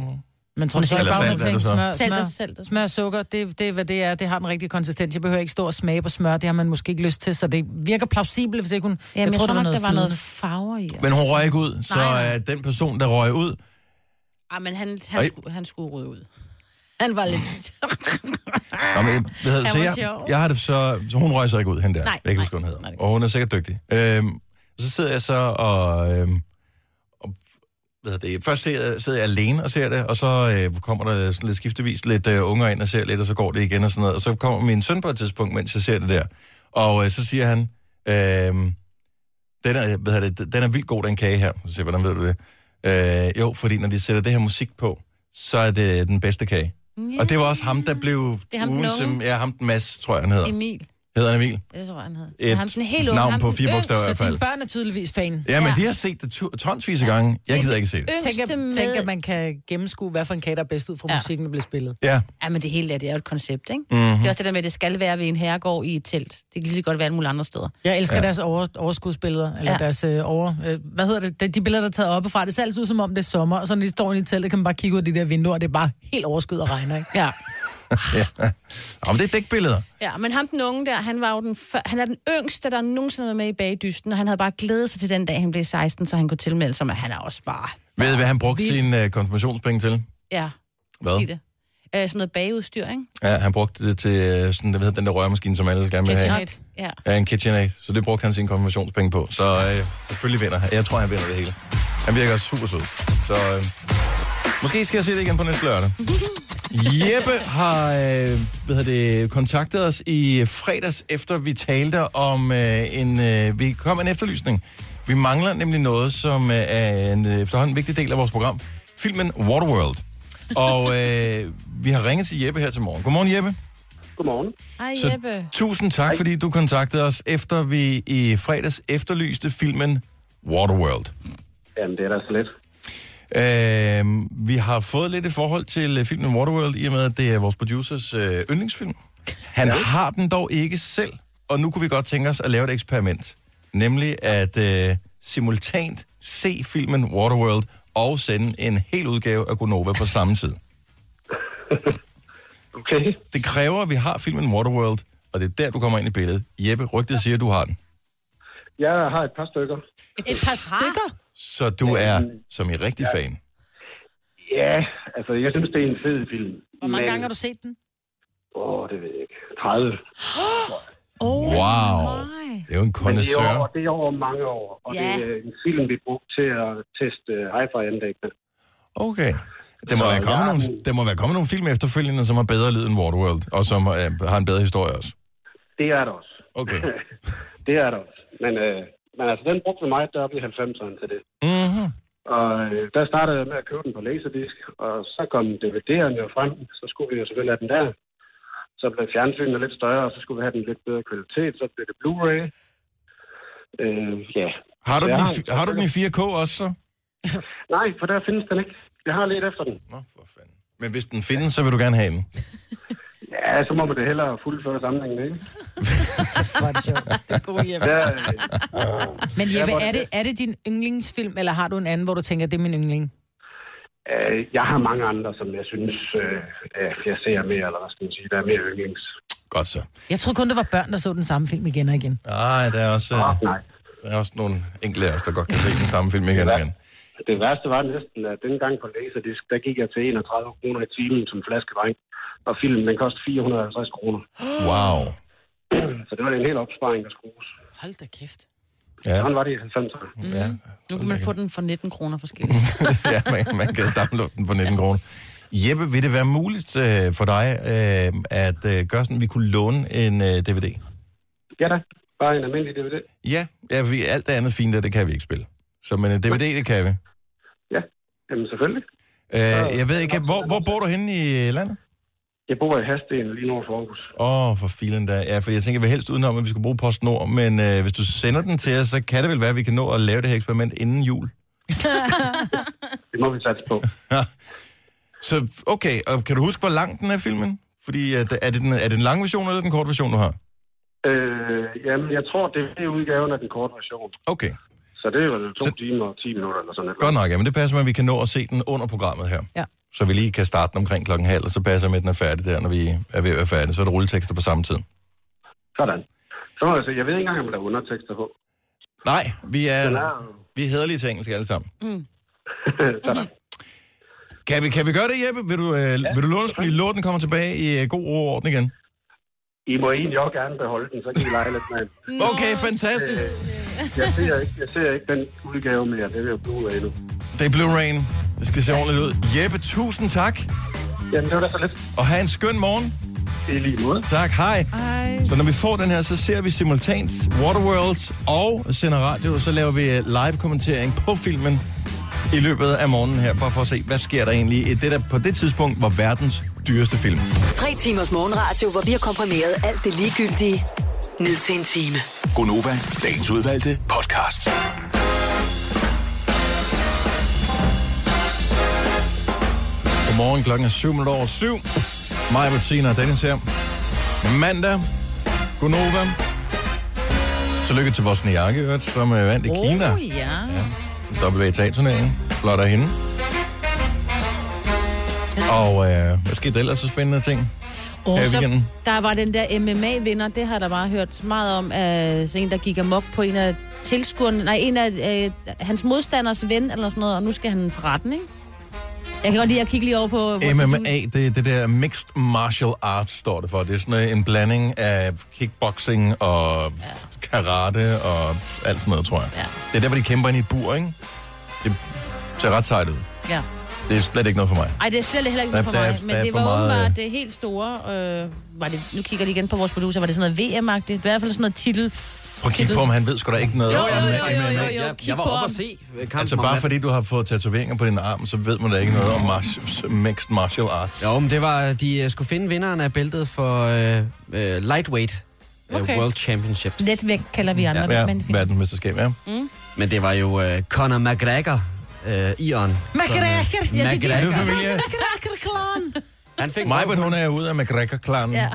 Men tror du er så bare, hun så? smør, smør, smør og sukker, det, det er, hvad det er. Det har den rigtige konsistens. Jeg behøver ikke stå og smage på smør. Det har man måske ikke lyst til, så det virker plausibelt, hvis ikke hun... Ja, men jeg, tror, det var nok, der var noget farver i. Men hun røg ikke ud, så Nej, nej. øh, den person, der røg ud, Ej, men han, Ej. han, skulle, han skulle rydde ud. Han var lidt... Nå, men, hvad hedder Så jeg, jeg har det så, så hun røg så ikke ud, hende der. Nej, jeg kan huske, hun hedder. Og hun er sikkert dygtig. Øhm, så sidder jeg så og... Øhm, og hvad det, først sidder jeg, sidder jeg alene og ser det, og så øh, kommer der sådan lidt skiftevis lidt øh, unger ind og ser lidt, og så går det igen og sådan noget. Og så kommer min søn på et tidspunkt, mens jeg ser det der. Og øh, så siger han, øh, den, er, hvad det, den er vildt god, den kage her. Så siger jeg, hvordan ved du det? Øh, jo, fordi når de sætter det her musik på, så er det den bedste kage. Og det var også ham, der blev Det er ham, ugen, som, ja, ham den Mads, tror jeg, han hedder. Emil. Hedder han Emil? Det tror jeg, han hed. Et ham, den helt navn på fire bogstaver i hvert Så fald. dine børn er tydeligvis fan. Ja, men Ja. de har set det tu- tonsvis af gange. Jeg gider ikke se det. Yngste Tænk, med... tænk, at man kan gennemskue, hvad for en kage, der er bedst ud fra Ja. musikken, der bliver spillet. Ja, Ja, men det hele er, det er jo et koncept, ikke? Mhm. Mm-hmm. Det er også det der med, at det skal være ved en herregård i et telt. Det kan lige så godt være alle mulige andre steder. Jeg elsker Ja. deres over, overskudsbilleder, eller ja. Ja. deres øh, over... Øh, hvad hedder det? De, de billeder, der er taget oppefra, det ser altid ud som om det er sommer, og så når de står inde i teltet, kan man bare kigge ud af de der vinduer, og det er bare helt overskyet og regner, ikke? Ja. (laughs) Jamen, det er dækbilleder. Ja, men ham den unge der, han var jo den før, han er den yngste, der nogensinde var med i bagdysten, og han havde bare glædet sig til den dag, han blev 16, så han kunne tilmelde sig, men han er også bare... Ved I, hvad han brugte sine uh, konfirmationspenge til? Ja, Hvad? sig det. Øh, sådan noget bageudstyr, ikke? Ja, han brugte det til øh, sådan, hvad hedder, den der rørmaskine, som alle gerne vil have. KitchenAid. Ja. Ja, en KitchenAid. Så det brugte han sine konfirmationspenge på. Så øh, selvfølgelig vinder han. Jeg tror, han vinder det hele. Han virker super sød. Så øh, måske skal jeg se det igen på næste lørdag. (laughs) Jeppe har øh, hvad hedder det, kontaktet os i fredags, efter vi talte om øh, en... Øh, vi kom med en efterlysning. Vi mangler nemlig noget, som øh, er en øh, efterhånden vigtig del af vores program. Filmen Waterworld. Og øh, vi har ringet til Jeppe her til morgen. Godmorgen, Jeppe. Godmorgen. Hej Så Jeppe. tusind tak, fordi du kontaktede os, efter vi i fredags efterlyste filmen Waterworld. Jamen, det er da så lidt. Øh, vi har fået lidt et forhold til øh, filmen Waterworld, i og med, at det er vores producers øh, yndlingsfilm. Han ja. har den dog ikke selv, og nu kunne vi godt tænke os at lave et eksperiment. Nemlig at øh, simultant se filmen Waterworld og sende en hel udgave af Gonova på samme tid. (laughs) Okay. Det kræver, at vi har filmen Waterworld, og det er der, du kommer ind i billedet. Jeppe, rygtet siger, at du har den. Jeg har et par stykker. Et par stykker? Så du er, som i rigtig fan. Ja, altså, jeg synes, det er en fed film. Hvor mange Men- gange har du set den? Åh, det ved jeg ikke. 30. (gasps) Oh, Wow. Nej. Det er jo en Men det er, kondensør. over, det er over mange år. Og Ja. det er en film, vi brugte til at teste hi-fi-anlæggene. Okay. Der må, Så være kommet jeg- nogle, der må være kommet nogle film efterfølgende, som har bedre lyd end Waterworld, og som øh, har en bedre historie også. Det er der også. Okay. (laughs) det er der også. Men, øh, men altså, den brugte vi meget deroppe i 90'erne til det. Mm-hmm. Og øh, der startede jeg med at købe den på Laserdisc, og så kom DVD'eren jo frem. Så skulle vi jo selvfølgelig have den der. Så blev fjernsynet lidt større, og så skulle vi have den lidt bedre kvalitet. Så blev det Blu-ray. Øh, ja. Har, du den så- fi- har du den i 4K også så? (laughs) Nej, for der findes den ikke. Jeg har lidt efter den. Nå, for fanden. Men hvis den findes, så vil du gerne have den. (laughs) Ja, så må man det hellere fuldføre samlingen, ikke? (laughs) hvor er det sjovt. Det er god Jeppe. Der, øh, Men Jeppe, er det- er det din yndlingsfilm, eller har du en anden, hvor du tænker, det er min yndling? øh, jeg har mange andre, som jeg synes, øh, jeg ser mere, eller hvad skal man sige, der er mere yndlings. Godt så. Jeg troede kun, det var børn, der så den samme film igen og igen. Nej, der er også, øh, nej. der er også nogle enkelte af os, der godt kan se den samme film igen og igen. Det værste var næsten, at dengang på Laserdisc, der gik jeg til 31 kroner i timen som flaskedreng. Og filmen, den kostede 450 kroner. Wow. (clears throat) Så det var en hel opsparing, der skulle bruges. Hold da kæft. Ja. Sådan var det i 90'erne. Ja, Nu kan man få den for 19 kroner forskelligt. (laughs) ja man, man kan downloade den på 19 kroner. Jeppe, vil det være muligt øh, for dig øh, at øh, gøre sådan, at vi kunne låne en øh, DVD? Ja da, bare en almindelig DVD. Ja, ja vi, alt det andet fint, der, det kan vi ikke spille. Så men en DVD, det kan vi. Jamen selvfølgelig. Øh, jeg ved ikke, hvor, hvor bor du henne i landet? Jeg bor i Hasten lige nord for Aarhus. Åh, oh, for filen da. Ja, for jeg tænker, vi helst udenom, at vi skal bruge PostNord, men øh, hvis du sender den til os, så kan det vel være, at vi kan nå at lave det her eksperiment inden jul. (laughs) Det må vi satse på. (laughs) Så okay, og kan du huske, hvor lang den er, filmen? Fordi at, er, det den, er det den lange version, eller den korte version, du har? Øh, jamen, jeg tror, det er udgaven af den korte version. Okay, Så det er jo to så... timer og 10 minutter eller sådan noget. godt nok. Ja, men det passer med, at vi kan nå at se den under programmet her. Ja. Så vi lige kan starte den omkring klokken halv, og så passer med, at den er færdig der, når vi er ved at være færdige. Så er der rulletekster på samme tid. Sådan. Så må jeg ved ikke engang, om der er undertekster på. Nej, vi er, er... vi er hederlige til engelsk alle sammen. (laughs) Sådan. Kan vi, kan vi gøre det, Jeppe? Vil du, øh, ja. vil du låne os, lige låne den kommer tilbage i øh, god ro og orden igen? I må egentlig også gerne beholde den, så kan I lege lidt med den. Okay, fantastisk. Jeg ser ikke, jeg ser ikke den udgave mere. Det er Blu-ray nu. Det er Blu-ray'en. Det skal se ordentligt ud. Jeppe, tusind tak. Jamen, det var da så lidt. Og have en skøn morgen. I lige måde. Tak, hej. Hej. Så når vi får den her, så ser vi simultant Waterworld og sender radio, og så laver vi øh, live-kommentering på filmen i løbet af morgenen her, bare for at se, hvad sker der egentlig i det der, på det tidspunkt var verdens dyreste film. Tre timers morgenradio, hvor vi har komprimeret alt det ligegyldige ned til en time. Gonova, dagens udvalgte podcast. Godmorgen, klokken er 7 minutter over 7. Mig, Bettina og Dennis her. Mandag. Gonova. Tillykke til i øvrigt, som er vandt i Kina. Oh, ja. WTA-turneringen. Flot af hende. Og øh, hvad skete der ellers så spændende ting? Og så, der var den der MMA-vinder, det har der bare hørt meget om, af så en, der gik amok på en af tilskuerne, nej, en af øh, hans modstanders ven, eller sådan noget, og nu skal han for retten, ikke? Jeg kan godt lide at kigge lige over på... MMA, det er det der Mixed Martial Arts, står det for. Det er sådan en blanding af kickboxing og karate og alt sådan noget, tror jeg. Ja. Det er der, hvor de kæmper ind i et bur, ikke? Det ser ret sejt ud. Ja. Det er slet ikke noget for mig. Ej, det er slet heller ikke noget for der mig, men der det var åbenbart det helt store... Øh, var det, nu kigger jeg lige igen på vores producer, var det sådan noget VM-agtigt? Det var i hvert fald sådan noget titel... Prøv at kigge på ham, han ved sgu da ikke noget Jo, om jo, jo, MMA. jo, jo, jo. Jeg, jeg var på oppe at se øh, kampen Altså om bare fordi du har fået tatoveringer på din arm, så ved man da ikke noget om martial, mixed martial arts. Jo, men det var, de øh, skulle finde vinderen af bæltet for øh, øh, lightweight Okay. World Championships. Letvægt kalder vi andre Ja, fint. verdensmesterskab, ja. Men det var jo øh, Conor McGregor, øh, Ion. McGregor. Ja, det Er det. familie? McGregor-klan. Han fik Majbert, hun er ude af McGregor-klanen. Ja,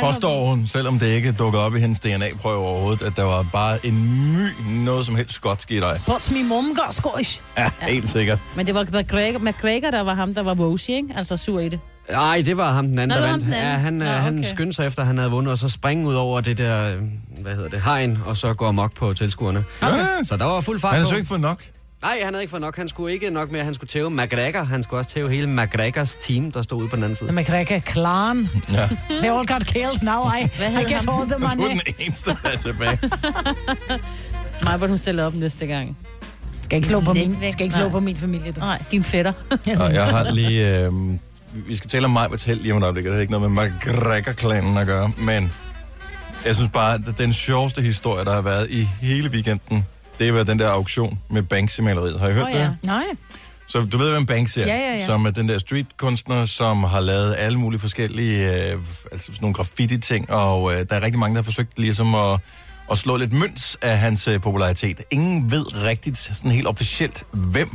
Påstår hun, selvom det ikke dukker op i hendes DNA-prøve overhovedet, at der var bare en my, noget som helst skotsk i dig. But me mom got Scottish. Ja, helt sikkert. Men det var McGregor, McGregor, der var ham, der var Rosie, ikke? Altså sur i det. Nej, det var ham den anden, Nå, der vandt. anden. Ja, han, Nå, Nå, okay. han skyndte sig efter, at han havde vundet, og så springe ud over det der, øh, hvad hedder det, hegn, og så gå amok på tilskuerne. Okay. Så der var fuld fart Han på. så ikke fået nok. Nej, han havde ikke fået nok. Han skulle ikke nok mere. Han skulle tæve McGregor. Han skulle også tæve hele McGregors team, der stod ude på den anden side. The McGregor-klan. Ja. They all got killed. Now I, I get han? all the Du er money. den eneste, der er tilbage. (laughs) Majbert, hun stiller op næste gang. Skal ikke slå på min, skal ikke slå på min familie. Du. Nej, din fætter. (laughs) Og jeg har lige... Øh, vi skal tale om mig Held lige om et øjeblik, det har ikke noget med McGregor-klanen at gøre, men jeg synes bare, at den sjoveste historie, der har været i hele weekenden, det var den der auktion med Banksy-maleriet. Har I hørt det? ja. Nej. Så du ved, hvem Banksy er? Ja, ja, ja. Som er den der streetkunstner, som har lavet alle mulige forskellige, øh, altså sådan nogle graffiti-ting, og øh, der er rigtig mange, der har forsøgt ligesom at, at slå lidt mønts af hans øh, popularitet. Ingen ved rigtigt, sådan helt officielt, hvem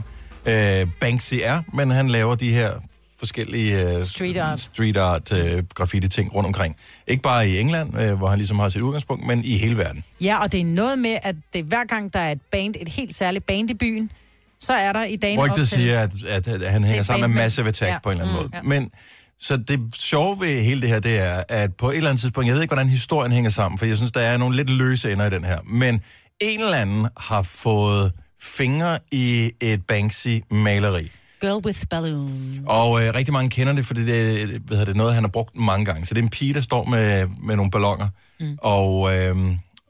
øh, Banksy er, men han laver de her forskellige øh, Street art. street art øh, graffiti-ting rundt omkring. Ikke bare i England, øh, hvor han ligesom har sit udgangspunkt, men i hele verden. Ja, og det er noget med, at det hver gang, der er et band, et helt særligt band i byen, så er der i dagen op Rygtet til... siger, at, at, at han hænger er sammen med. Massive Attack Ja. på en eller anden Mm, måde. Men så det sjove ved hele det her, det er, at på et eller andet tidspunkt, jeg ved ikke, hvordan historien hænger sammen, for jeg synes, der er nogle lidt løse ender i den her, men en eller anden har fået fingre i et Banksy-maleri. Girl with balloon. Og øh, rigtig mange kender det, fordi det, er- hvad hedder det er noget, han har brugt mange gange. Så det er en pige, der står med, med nogle ballonger, mm. og, øh,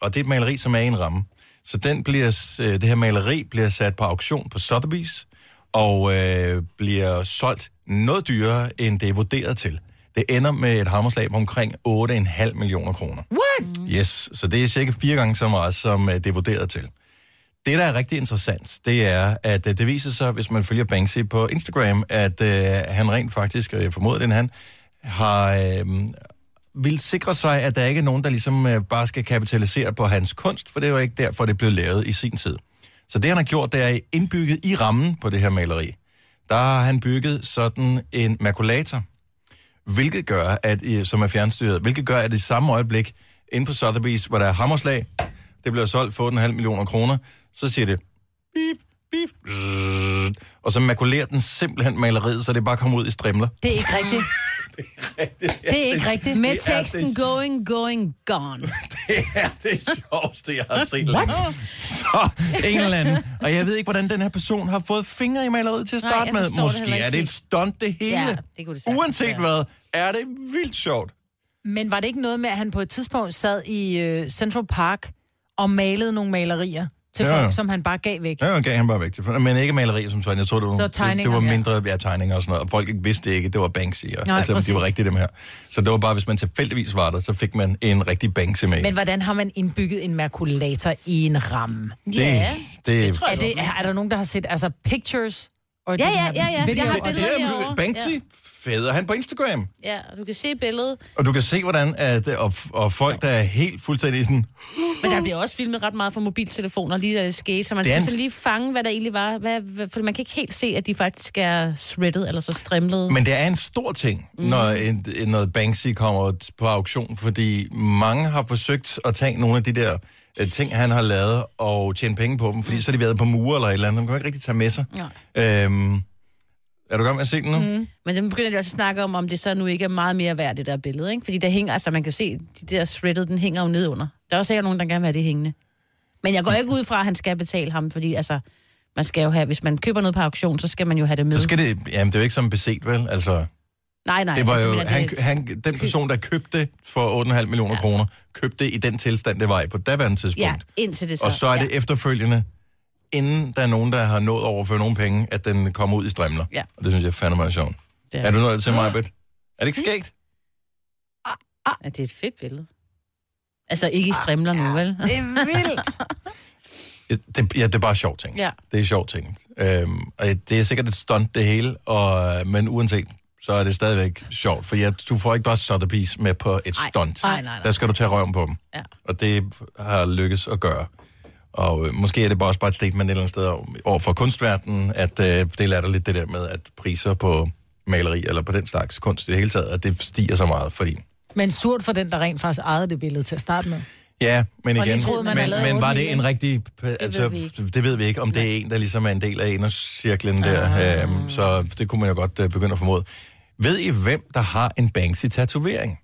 og det er et maleri, som er i en ramme. Så den bliver, øh, det her maleri bliver sat på auktion på Sotheby's, og øh, bliver solgt noget dyrere, end det er vurderet til. Det ender med et hammerslag på omkring 8,5 millioner kroner. What? Yes, så det er cirka fire gange så meget, som øh, det er vurderet til. Det, der er rigtig interessant, det er, at øh, det viser sig, hvis man følger Banksy på Instagram, at øh, han rent faktisk, og jeg formoder den han, har øh, vil sikre sig, at der ikke er nogen, der ligesom øh, bare skal kapitalisere på hans kunst, for det var ikke derfor, det blev lavet i sin tid. Så det, han har gjort, det er indbygget i rammen på det her maleri. Der har han bygget sådan en makulator, hvilket gør, at, øh, som er fjernstyret, hvilket gør, at i samme øjeblik, inde på Sotheby's, hvor der er hammerslag, det bliver solgt for 8,5 millioner kroner, så siger det, bip, bip, zzz, og så makulerer den simpelthen maleriet, så det bare kommer ud i strimler. Det er ikke rigtigt. (laughs) det er ikke rigtigt. Med Det er teksten det- going, going, gone. (laughs) Det er det sjoveste, jeg har set. What? længe. (laughs) Så en eller anden. Og jeg ved ikke, hvordan den her person har fået fingre i maleriet til at Nej, starte jeg med. det Måske ikke er det et stunt, det hele. Ja, det kunne det Uanset være. hvad, er det vildt sjovt. Men var det ikke noget med, at han på et tidspunkt sad i øh, Central Park og malede nogle malerier til Ja, folk, ja. som han bare gav væk? Ja, gav han bare væk til folk. Men ikke malerier som sådan. Jeg tror, det var, Det var det, tegninger, det var ja. mindre ja, tegninger og sådan noget. Og folk ikke vidste det ikke, det var Banksy. Og, Nej, altså, præcis. de var rigtige dem her. Så det var bare, hvis man tilfældigvis var der, så fik man en rigtig Banksy med. Men hvordan har man indbygget en makulator i en ramme? det, det, det, Er, det, er, er der nogen, der har set altså pictures? Og Ja, ja, ja, ja. video? Jeg har det billeder er herovre. Banksy fæder han på Instagram. Ja, og du kan se billedet. Og du kan se, hvordan at, og, og folk, der er helt fuldstændig sådan, (gasps) Men der bliver også filmet ret meget fra mobiltelefoner, lige da det skete, så man skal en- lige fange, hvad der egentlig var. Hvad, hvad, for man kan ikke helt se, at de faktisk er shredded, eller så strimlede. Men det er en stor ting, mm. når en, en, noget Banksy kommer på auktion, fordi mange har forsøgt at tage nogle af de der øh, ting, han har lavet, og tjene penge på dem, fordi så har de været på mure eller et eller andet. Man kan ikke rigtig tage med sig. Nej. Øhm, er du i gang med at se den nu? Mm. Men så begynder de også at snakke om, om det så nu ikke er meget mere værd, det der billede, ikke? Fordi der hænger, altså man kan se, de der shredded, den hænger jo ned under. Der er også sikkert nogen, der gerne vil have det hængende. Men jeg går ikke ud fra, at han skal betale ham, fordi altså, man skal jo have, hvis man køber noget på auktion, så skal man jo have det med. Så skal det, jamen det er jo ikke som beset, vel? Altså, Nej, nej. det var altså, jo, han, det- han, den person, der købte for 8,5 millioner ja. kroner, købte i den tilstand, det var i på daværende tidspunkt. Ja, indtil det så. og så er det ja. efterfølgende, inden der er nogen, der har nået at overføre nogle penge, at den kommer ud i strimler. Ja. Og det synes jeg fandme er sjovt. Er, er du nået til mig, Bet? Er det ikke skægt? Ja, det er et fedt billede. Altså ikke i strimler nu, vel? Det er vildt. (laughs) Det, ja, det er bare sjovt ting. Ja. Det er sjovt ting. Øhm, og det er sikkert et stunt, det hele, og, men uanset, så er det stadigvæk sjovt. For ja, du får ikke bare Sotheby's med på et stunt. Nej, nej, nej. Der skal du tage røven på dem. Ja. Og det har lykkes at gøre. Og øh, måske er det bare også bare et statement et eller andet sted over for kunstverdenen, at øh, det lader lidt det der med, at priser på maleri, eller på den slags kunst i det hele taget, at det stiger så meget, fordi... Men surt for den, der rent faktisk ejede det billede til at starte med. Ja, men Og det igen, troede man, men, men var det en rigtig... Altså, ved vi ikke. det ved vi ikke, om det er en, der ligesom er en del af indercirklen der. Øhm, så det kunne man jo godt øh, begynde at formode. Ved I, hvem der har en Banksy-tatovering?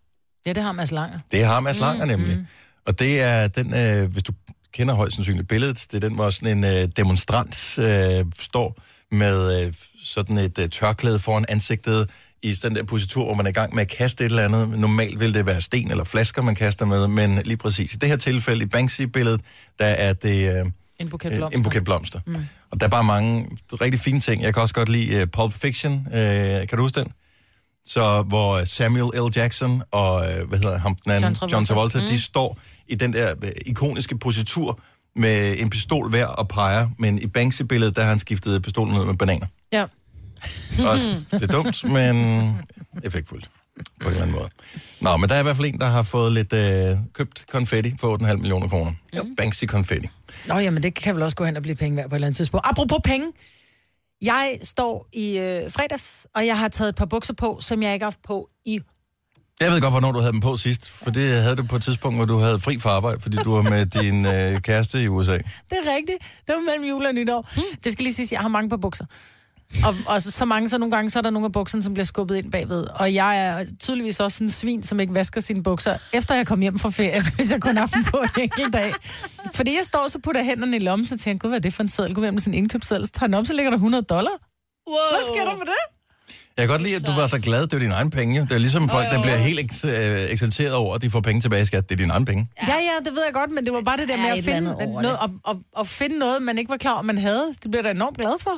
Ja, det har Mads Langer. Det har Mads Langer nemlig. Og det er den, øh, hvis du kender højst sandsynligt billedet, det er den, hvor sådan en øh, demonstrant øh, står med øh, sådan et øh, tørklæde foran ansigtet i sådan der positur, hvor man er i gang med at kaste et eller andet. Normalt vil det være sten eller flasker, man kaster med, men lige præcis i det her tilfælde, i Banksy-billedet, der er det øh, En buket blomster. en buket blomster. Mm. Og der er bare mange rigtig fine ting. Jeg kan også godt lide uh, Pulp Fiction. Uh, kan du huske den? Så hvor Samuel L. Jackson og, uh, hvad hedder ham, den anden, John Travolta. John Travolta, mm. De står i den der uh, ikoniske positur med en pistol hver og peger, men i Banksy-billedet, der har han skiftet pistolen ud med bananer. Ja. (laughs) Også, det er dumt, men effektfuldt på en eller anden måde. Nå, men der er i hvert fald en, der har fået lidt øh, købt konfetti for 8,5 millioner kroner. Banksy konfetti. Nå, jamen det kan vel også gå hen og blive penge værd på et eller andet tidspunkt. Apropos penge. Jeg står i øh, fredags, og jeg har taget et par bukser på, som jeg ikke har haft på i... Jeg ved godt, hvornår du havde dem på sidst, for det havde du på et tidspunkt, hvor du havde fri fra arbejde, fordi du var med din øh, kæreste i USA. Det er rigtigt. Det var mellem jul og nytår. Hmm. Det skal lige sige, at jeg har mange par bukser. Og, og så, så mange, så nogle gange, så er der nogle af bukserne, som bliver skubbet ind bagved. Og jeg er tydeligvis også sådan en svin, som ikke vasker sine bukser, efter jeg kom hjem fra ferie, (laughs) hvis jeg kun dem på en enkelt dag. Fordi jeg står så putter hænderne i lommen, så tænker jeg, gud, hvad er det for en seddel? Gud, hvad er det sådan en indkøbsseddel? Så tager den op, så ligger der 100 dollar. Wow. Hvad sker der for det? Jeg kan godt lide, at du var så glad. Det er dine egne penge. Det er ligesom folk, der bliver helt eks- øh, eksalteret over, at de får penge tilbage i skat. Det er dine egne penge. Ja, ja, det ved jeg godt, men det var bare det der med at finde noget, at, at, at finde noget, man ikke var klar over, man havde. Det bliver jeg da enormt glad for.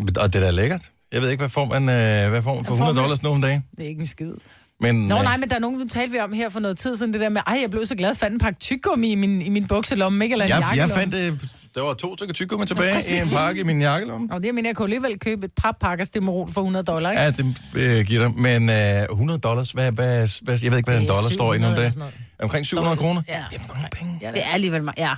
Og det er da lækkert. Jeg ved ikke, hvad får man, øh, hvad får man for Hvad får 100 man? dollars nu om dagen? Det er ikke en skid. Men, Nå øh, nej, men der er nogen, der talte vi om her for noget tid siden, det der med, ej, jeg blev så glad, fandt en pakke tyggegummi i min, i min bukselomme, ikke? Eller jeg, jeg fandt, øh, der var to stykker tyggegummi tilbage i en pakke i min jakkelomme. Og det mener, jeg kunne alligevel købe et par pakker stemmerol for 100 dollar, ikke? Ja, det øh, giver dig. Men øh, 100 dollars, hvad, hvad, hvad, jeg ved ikke, hvad en dollar står i nu om 700 eller dagen. sådan noget. Omkring 700 kroner? Ja. Det er mange penge. Det er alligevel meget. Ja.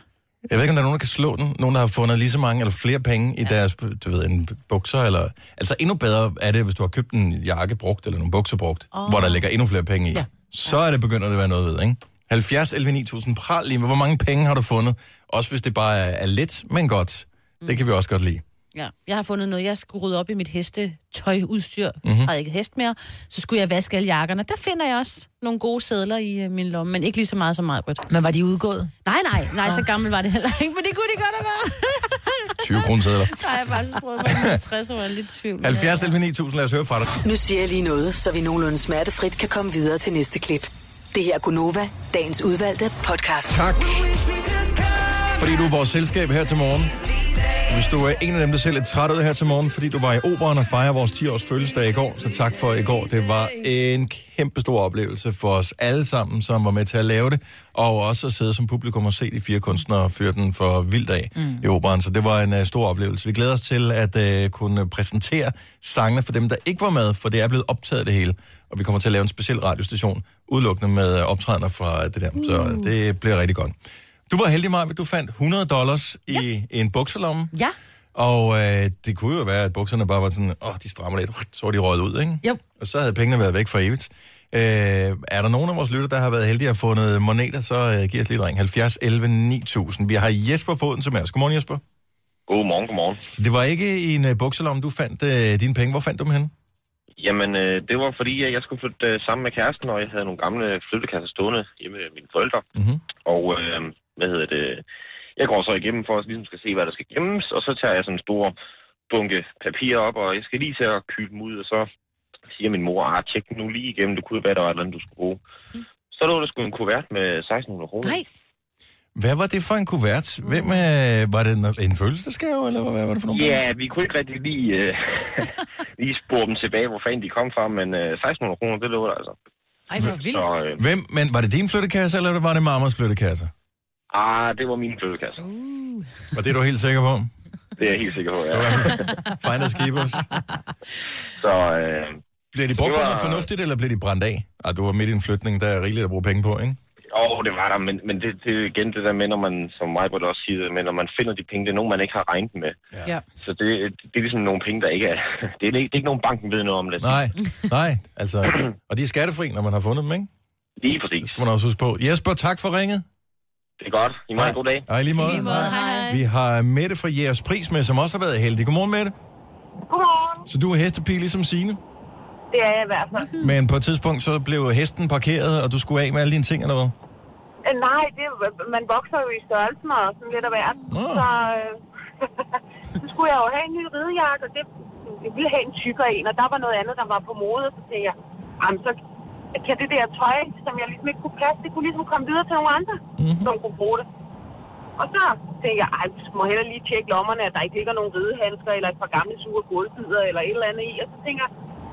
Jeg ved ikke, om der er nogen, der kan slå den. Nogen, der har fundet lige så mange eller flere penge i ja. deres, du ved, en bukser. Eller... Altså endnu bedre er det, hvis du har købt en jakke brugt, eller nogle bukser brugt, oh. hvor der ligger endnu flere penge i. Ja. Så er det begynder det at være noget ved, ikke? 70 11 9000 pral lige med, hvor mange penge har du fundet? Også hvis det bare er, er lidt, men godt. Det kan vi også godt lide. Ja, jeg har fundet noget. Jeg skulle rydde op i mit hestetøjudstyr. Mhm. Mm-hmm. Jeg havde ikke hest mere. Så skulle jeg vaske alle jakkerne. Der finder jeg også nogle gode sædler i uh, min lomme, men ikke lige så meget som mig, Britt. Men var de udgået? Nej, nej, nej, så gammel var det heller ikke, men det kunne det godt have været. (laughs) 20 kroner sædler. Nej, jeg har faktisk prøvet mig 50 og var lidt i tvivl. 70 11 9000, lad os høre fra dig. Nu siger jeg lige noget, så vi nogenlunde smertefrit kan komme videre til næste klip. Det her er Gunova, dagens udvalgte podcast. Tak. Fordi du er vores selskab her til morgen. Hvis du er en af dem, der ser lidt træt ud her til morgen, fordi du var i operan og fejrer vores 10-års fødselsdag i går, så tak for i går. Det var en kæmpe stor oplevelse for os alle sammen, som var med til at lave det, og også at sidde som publikum og se de fire kunstnere føre den for vildt af mm. i operan. Så det var en uh, stor oplevelse. Vi glæder os til at uh, kunne præsentere sangene for dem, der ikke var med, for det er blevet optaget det hele. Og vi kommer til at lave en speciel radiostation, udelukkende med uh, optrædener fra det der. Så det bliver rigtig godt. Du var heldig, Maja, du fandt 100 dollars i, ja. i en bukselomme. Ja. Og øh, det kunne jo være, at bukserne bare var sådan, åh, de strammer lidt, så var de røget ud, ikke? Jo. Og så havde pengene været væk for evigt. Øh, er der nogen af vores lytter, der har været heldige at have fundet moneter, så øh, giv os lige et ring. 70 11 9000. Vi har Jesper på den som er os. Godmorgen, Jesper. Godmorgen, godmorgen. Så det var ikke i en øh, bukselomme, du fandt øh, dine penge. Hvor fandt du dem henne? Jamen, øh, det var fordi, at jeg skulle flytte øh, sammen med kæresten, og jeg havde nogle gamle flyttekasser stående hjemme med mine forældre. Mm-hmm. Og øh, hvad hedder det? Jeg går så igennem for at ligesom skal se, hvad der skal gemmes, og så tager jeg sådan en stor bunke papir op, og jeg skal lige til at kyle dem ud, og så siger min mor, ah, tjek nu lige igennem, det kunne være, der var et eller andet, du skulle bruge. Så lå der sgu en kuvert med 1600 kroner. Nej. Hvad var det for en kuvert? Hvem, øh, var det en, en fødselsdagsgave, eller hvad var det for nogle penge? Ja, vi kunne ikke rigtig lige, øh, (laughs) lige spore dem tilbage, hvor fanden de kom fra, men øh, 1600 kroner, det lå der altså. Ej, hvor vildt. Så, øh, Hvem, men var det din flyttekasse, eller var det mammas flyttekasse? Ah, det var min flyttekasse. Og det er du helt sikker på? Det er jeg helt sikker på, ja. Finders keepers. Så, øh, Bliver de brugt Det på var- noget fornuftigt, eller bliver de brændt af? Ah, du var midt i en flytning, der er rigeligt at bruge penge på, ikke? åh, det var der, men, men det, det er igen det der med, når man, som mig også siger, men når man finder de penge, det er nogen, man ikke har regnet med. Ja. Så det, det er ligesom nogle penge, der ikke er... (laughs) Det er, ikke, det er ikke nogen banken ved noget om det. Nej, nej, altså... Og de er skattefri, når man har fundet dem, ikke? Lige præcis. Det skal man også huske på. Jesper, tak for ringet. Det er godt. I må have en god dag. Hej, lige måde. Lige måde, hej, hej. Vi har Mette fra Jægers Pris med, som også har været heldig. Godmorgen, Mette. Godmorgen. Så du er hestepige ligesom Signe, Det er jeg i hvert fald. men på et tidspunkt så blev hesten parkeret, og du skulle af med alle dine ting, eller hvad? Øh, Nej, det, man vokser jo i størrelsen og sådan lidt af hvert. Nå. Så, øh, (laughs) så skulle jeg jo have en ny ridejakke, og det, jeg ville have en tykkere en, og der var noget andet, der var på mode, og så tænkte jeg, jamen så kan det der tøj, som jeg ligesom ikke kunne plads, det kunne ligesom komme videre til nogle andre, mm-hmm. som kunne bruge det. Og så tænkte jeg, ej, jeg må hellere lige tjekke lommerne, at der ikke ligger nogen ridehandsker, eller et par gamle sure gulvbider, eller et eller andet i. Og så tænker jeg,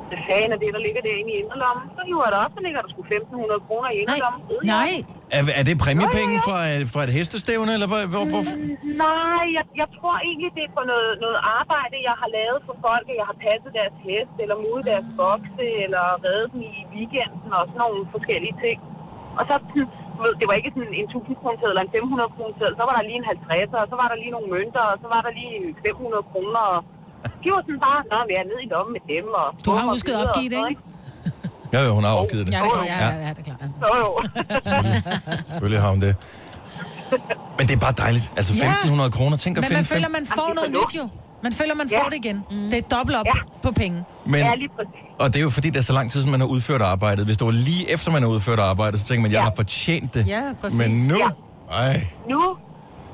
hvad fanden er det, der ligger derinde i inderlommen? Så hiver jeg det op, så ligger der sgu 1.500 kroner i inderlommen. Nej. Er, er det præmiepenge fra, et- fra et hestestævne, eller hvor, hvor, hvor? Nej, jeg, jeg tror egentlig, det er for noget, noget arbejde, jeg har lavet for folk, at jeg har passet deres hest, eller mudet deres bokse, eller reddet dem i weekenden, og sådan nogle forskellige ting. Og så, ved, det var ikke sådan en 1000 kroner eller en 500 kroner så var der lige en 50'er, og så var der lige nogle mønter, og så var der lige 500 kroner, og de var sådan bare, nå, vi er nede i lommen med dem, og... Du har husket at opgive det, ikke? Ja, jo, hun har afgivet det. Ja, det er klart. Ja, ja, ja, det er klart. Så jo. (laughs) Selvfølgelig har hun det. Men det er bare dejligt. Altså Ja. 1.500 kroner. Tænk at Men finde man føler, man får noget nyt jo. Man føler, man får det igen. Det er dobbelt op på penge. Men, Ja, lige præcis. og det er jo fordi, det er så lang tid, siden man har udført arbejdet. Hvis det var lige efter, man har udført arbejdet, så tænker man, jeg har fortjent det. Ja, præcis. Men nu... Ja. Ej, Nu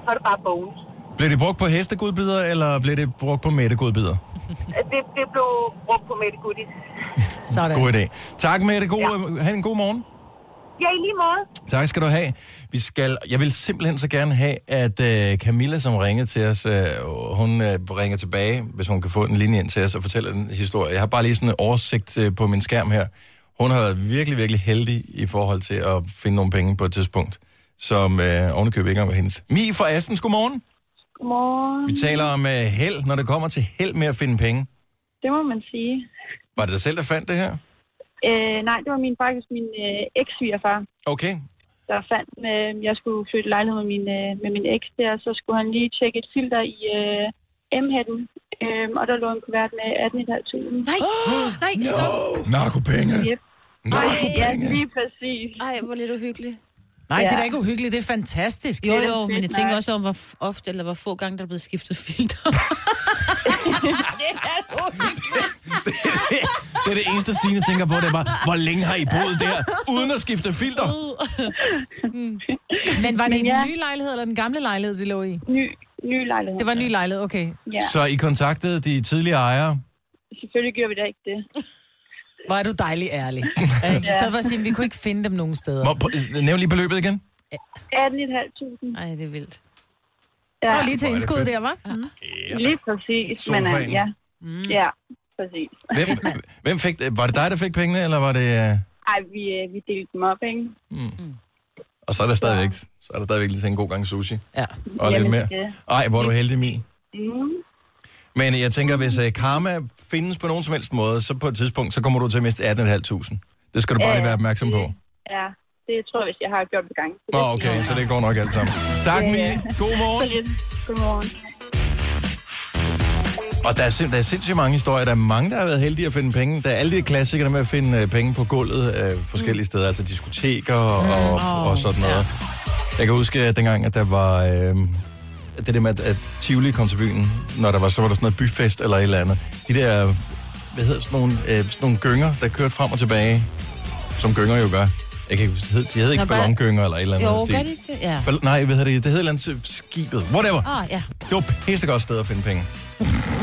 er det bare bones. Blev det brugt på hestegodbider, eller blev det brugt på mættegodbider? (laughs) Det, det blev brugt på Mette Goodies. (laughs) Sådan. God idé. Tak, Mette. God, ja. Ha' en god morgen. Ja, i lige måde. Tak skal du have. Vi skal, jeg vil simpelthen så gerne have, at øh, Camilla, som ringede til os, øh, hun øh, ringer tilbage, hvis hun kan få en linje ind til os og fortælle den historie. Jeg har bare lige sådan en oversigt øh, på min skærm her. Hun har været virkelig, virkelig heldig i forhold til at finde nogle penge på et tidspunkt, som øh, ovenikøbet ikke engang var hendes. Mi fra Astens, godmorgen. Godmorgen. Vi taler om øh, held, når det kommer til held med at finde penge. Det må man sige. Var det dig selv, der fandt det her? Øh, nej, det var min, faktisk min øh, eks-svigerfar, Okay. der fandt, øh, jeg skulle flytte lejlighed med min, øh, med min eks der, så skulle han lige tjekke et filter i øh, M-hætten, øh, og der lå en kuvert med 18.500. Nej, nej, stop. Narkopenge. Yep. Ja, lige præcis. Ej, hvor lidt uhyggeligt. Nej, det er da ikke uhyggeligt, det er fantastisk. Jo, Det er jo, men jeg tænker også om, hvor ofte eller hvor få gange, der er blevet skiftet filter. (laughs) (laughs) Det er det eneste, Signe tænker på, det er bare, hvor længe har I boet der, uden at skifte filter? Men var det Men en ja. ny lejlighed, eller den gamle lejlighed, det lå i? Ny, ny lejlighed. Det var en ny lejlighed, okay. Ja, Så I kontaktede de tidligere ejere? selvfølgelig gjorde vi da ikke det. Hvor er du dejlig ærlig. (laughs) ja. I stedet for at sige, at vi kunne ikke finde dem nogen steder. Hvor, prøv- nævn lige beløbet igen. 18.500. Nej, det er vildt. Ja. Ja, Og lige til indskud der, var? Mm. lige præcis. Men, Sofaen. øh, ja. ja, præcis. Hvem, hvem fik, var det dig, der fik pengene, eller var det... øh, Ej, vi, øh, vi delte dem op, ikke? Og så er der stadigvæk, så er der stadigvæk lige til en god gang sushi. Ja. Og lidt mere. ja. Ej, hvor er du heldig, Mi. Mm. Men jeg tænker, hvis uh, karma findes på nogen som helst måde, så på et tidspunkt, så kommer du til at miste 18.500. Det skal du bare Ja, lige være opmærksom på. Ja, det tror jeg, hvis jeg har gjort det gang. Nå, okay, så det går nok alt sammen. Tak, Ja, Mi. ja. God morgen. Godmorgen. Og der er, sind- der er sindssygt mange historier. Der er mange, der har været heldige at finde penge. Der er alle de klassikere med at finde øh, penge på gulvet øh, forskellige steder, altså diskoteker og, og, og sådan noget. Jeg kan huske, at dengang, at der var... Øh, det der med, at, at Tivoli kom til byen, når der var, så var der sådan noget byfest eller et eller andet. De der, hvad hedder sådan nogle, øh, sådan nogle gynger, der kørte frem og tilbage, som gynger jo gør. Jeg kan ikke, de hedder ikke Nå, ballongynger eller et eller andet. Jo, stil. gør det ikke det? Ja. Nej, hvad hedder det? Det hedder et eller andet skibet. Whatever. Ah, ja. Det var et pissegodt sted at finde penge.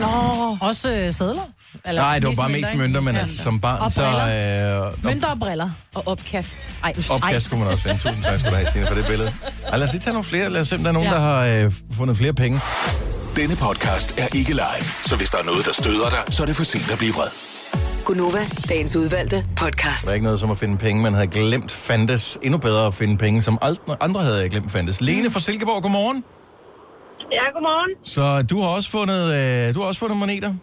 Nå, også øh, sædler? Eller Nej, det var bare mest mønter, men altså, som barn, Og så... Øh, Mønter og briller. Og opkast. Ej, opkast kunne man også finde. Tusind tak skal du have, Signe, for det billede. Ej, lad os lige tage nogle flere. Lad os se, om der er nogen, Ja. der har øh, fundet flere penge. Denne podcast er ikke live, så hvis der er noget, der støder dig, så er det for sent at blive vred. Gunova, dagens udvalgte podcast. Der er ikke noget som at finde penge, man havde glemt fandtes. Endnu bedre at finde penge, som andre havde glemt fandtes. Lene fra Silkeborg, godmorgen. Ja, godmorgen. Så du har også fundet, øh, du har også fundet moneter?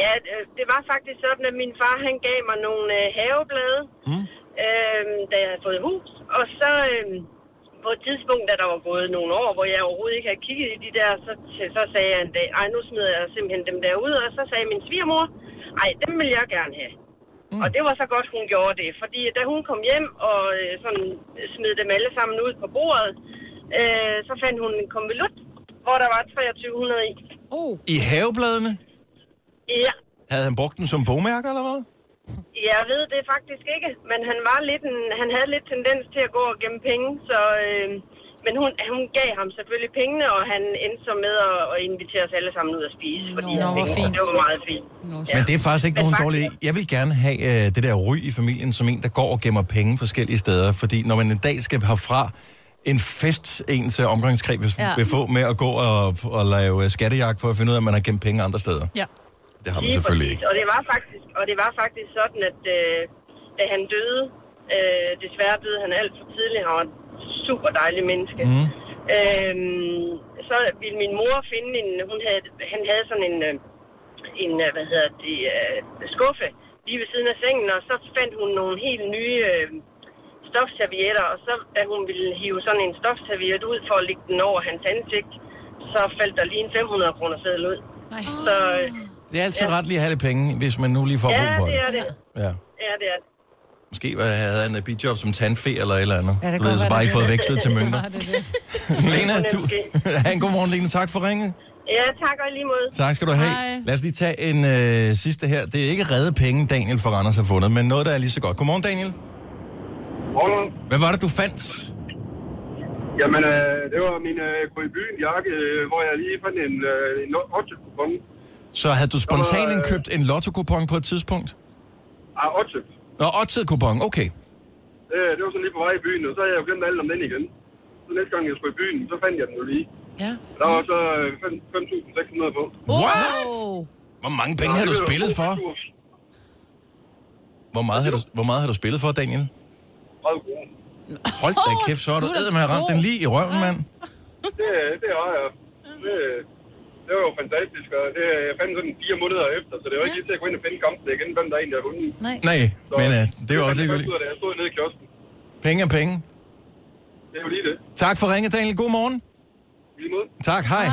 Ja, det- det var faktisk sådan, at min far han gav mig nogle øh, haveblade, mm. øhm, da jeg havde fået hus. Og så øhm, på et tidspunkt, da der var gået nogle år, hvor jeg overhovedet ikke havde kigget i de der, så, så sagde jeg en dag, ej, nu smider jeg simpelthen dem der ud. Og så sagde min svigermor, ej, dem vil jeg gerne have. Mm. Og det var så godt, hun gjorde det. Fordi da hun kom hjem og øh, sådan smed dem alle sammen ud på bordet, øh, så fandt hun en konvolut, hvor der var 2300 i. Oh. I havebladene? Ja, Havde han brugt dem som bogmærker, eller hvad? jeg ved det faktisk ikke, men han var lidt en, han havde lidt tendens til at gå og gemme penge, så øh, men hun, hun gav ham selvfølgelig pengene, og han endte så med at, at invitere os alle sammen ud at spise, fordi Nå, han fik- fint. det var meget fint. Men det er faktisk ikke Men nogen faktisk- dårlig. Jeg vil gerne have øh, det der ry i familien som en, der går og gemmer penge forskellige steder. Fordi når man en dag skal herfra en fest, ens omgangskreds vil, Ja. ja. vil få med at gå og, og lave øh, skattejagt for at finde ud af, at man har gemt penge andre steder. Ja. Det har man Lige selvfølgelig præcis. ikke. Og det var faktisk, og det var faktisk sådan, at øh, da han døde, øh, desværre døde han alt for tidligt, han var et super dejlig menneske. Mm. Øhm, så ville min mor finde en, hun havde, han havde sådan en, øh, en øh, hvad hedder det, øh, skuffe lige ved siden af sengen, og så fandt hun nogle helt nye øh, stofservietter, og så da hun ville hive sådan en stofserviet ud for at lægge den over hans ansigt, så faldt der lige en 500 kroner seddel ud. Nej. Så, øh, Det er altid ja. ret lige at have lidt penge, hvis man nu lige får brug ja, for det det. er det. Ja. Ja, det er det. Måske hvad, havde han et bidjob som tandfe eller et eller andet. Ja, det ved, så bare ikke det fået vekslet til mønter. (laughs) Lena, du, ha' en god morgen, Lene. Tak for ringet. Ja, tak og lige måde. Tak skal du have. Lad os lige tage en øh, sidste her. Det er ikke redde penge, Daniel fra Randers har fundet, men noget, der er lige så godt. Godmorgen, Daniel. Godmorgen. Hvad var det, du fandt? Jamen, øh, det var min øh, gå i byen jakke, øh, hvor jeg lige fandt en, øh, en Otto-kupon. Så havde du spontant øh, købt en lotto-kupon på et tidspunkt? Ah, Otto. Nå, Otted-kupon, okay. Det, det var så lige på vej i byen, og så havde jeg jo glemt alt om den igen. Så næste gang jeg skulle i byen, så fandt jeg den jo lige. Ja. Der var så øh, fem- 5.600 på. What? Hvor mange penge har du spillet for? Hvor meget, har du, hvor meget har du spillet for, Daniel? 30 kroner. Hold da kæft, så har du med ramt den lige i røven, mand. Det, det har jeg. Det, det var jo fantastisk, og det, jeg fandt sådan fire måneder efter, så det var ikke lige til at gå ind og finde kampen igen, hvem der egentlig har vundet. Nej. Nej, men uh, det er jo også af, da jeg stod nede i kiosken. Penge er penge. Det er jo lige det. Tak for ringet, Daniel. God morgen. Lige. Tak, hej.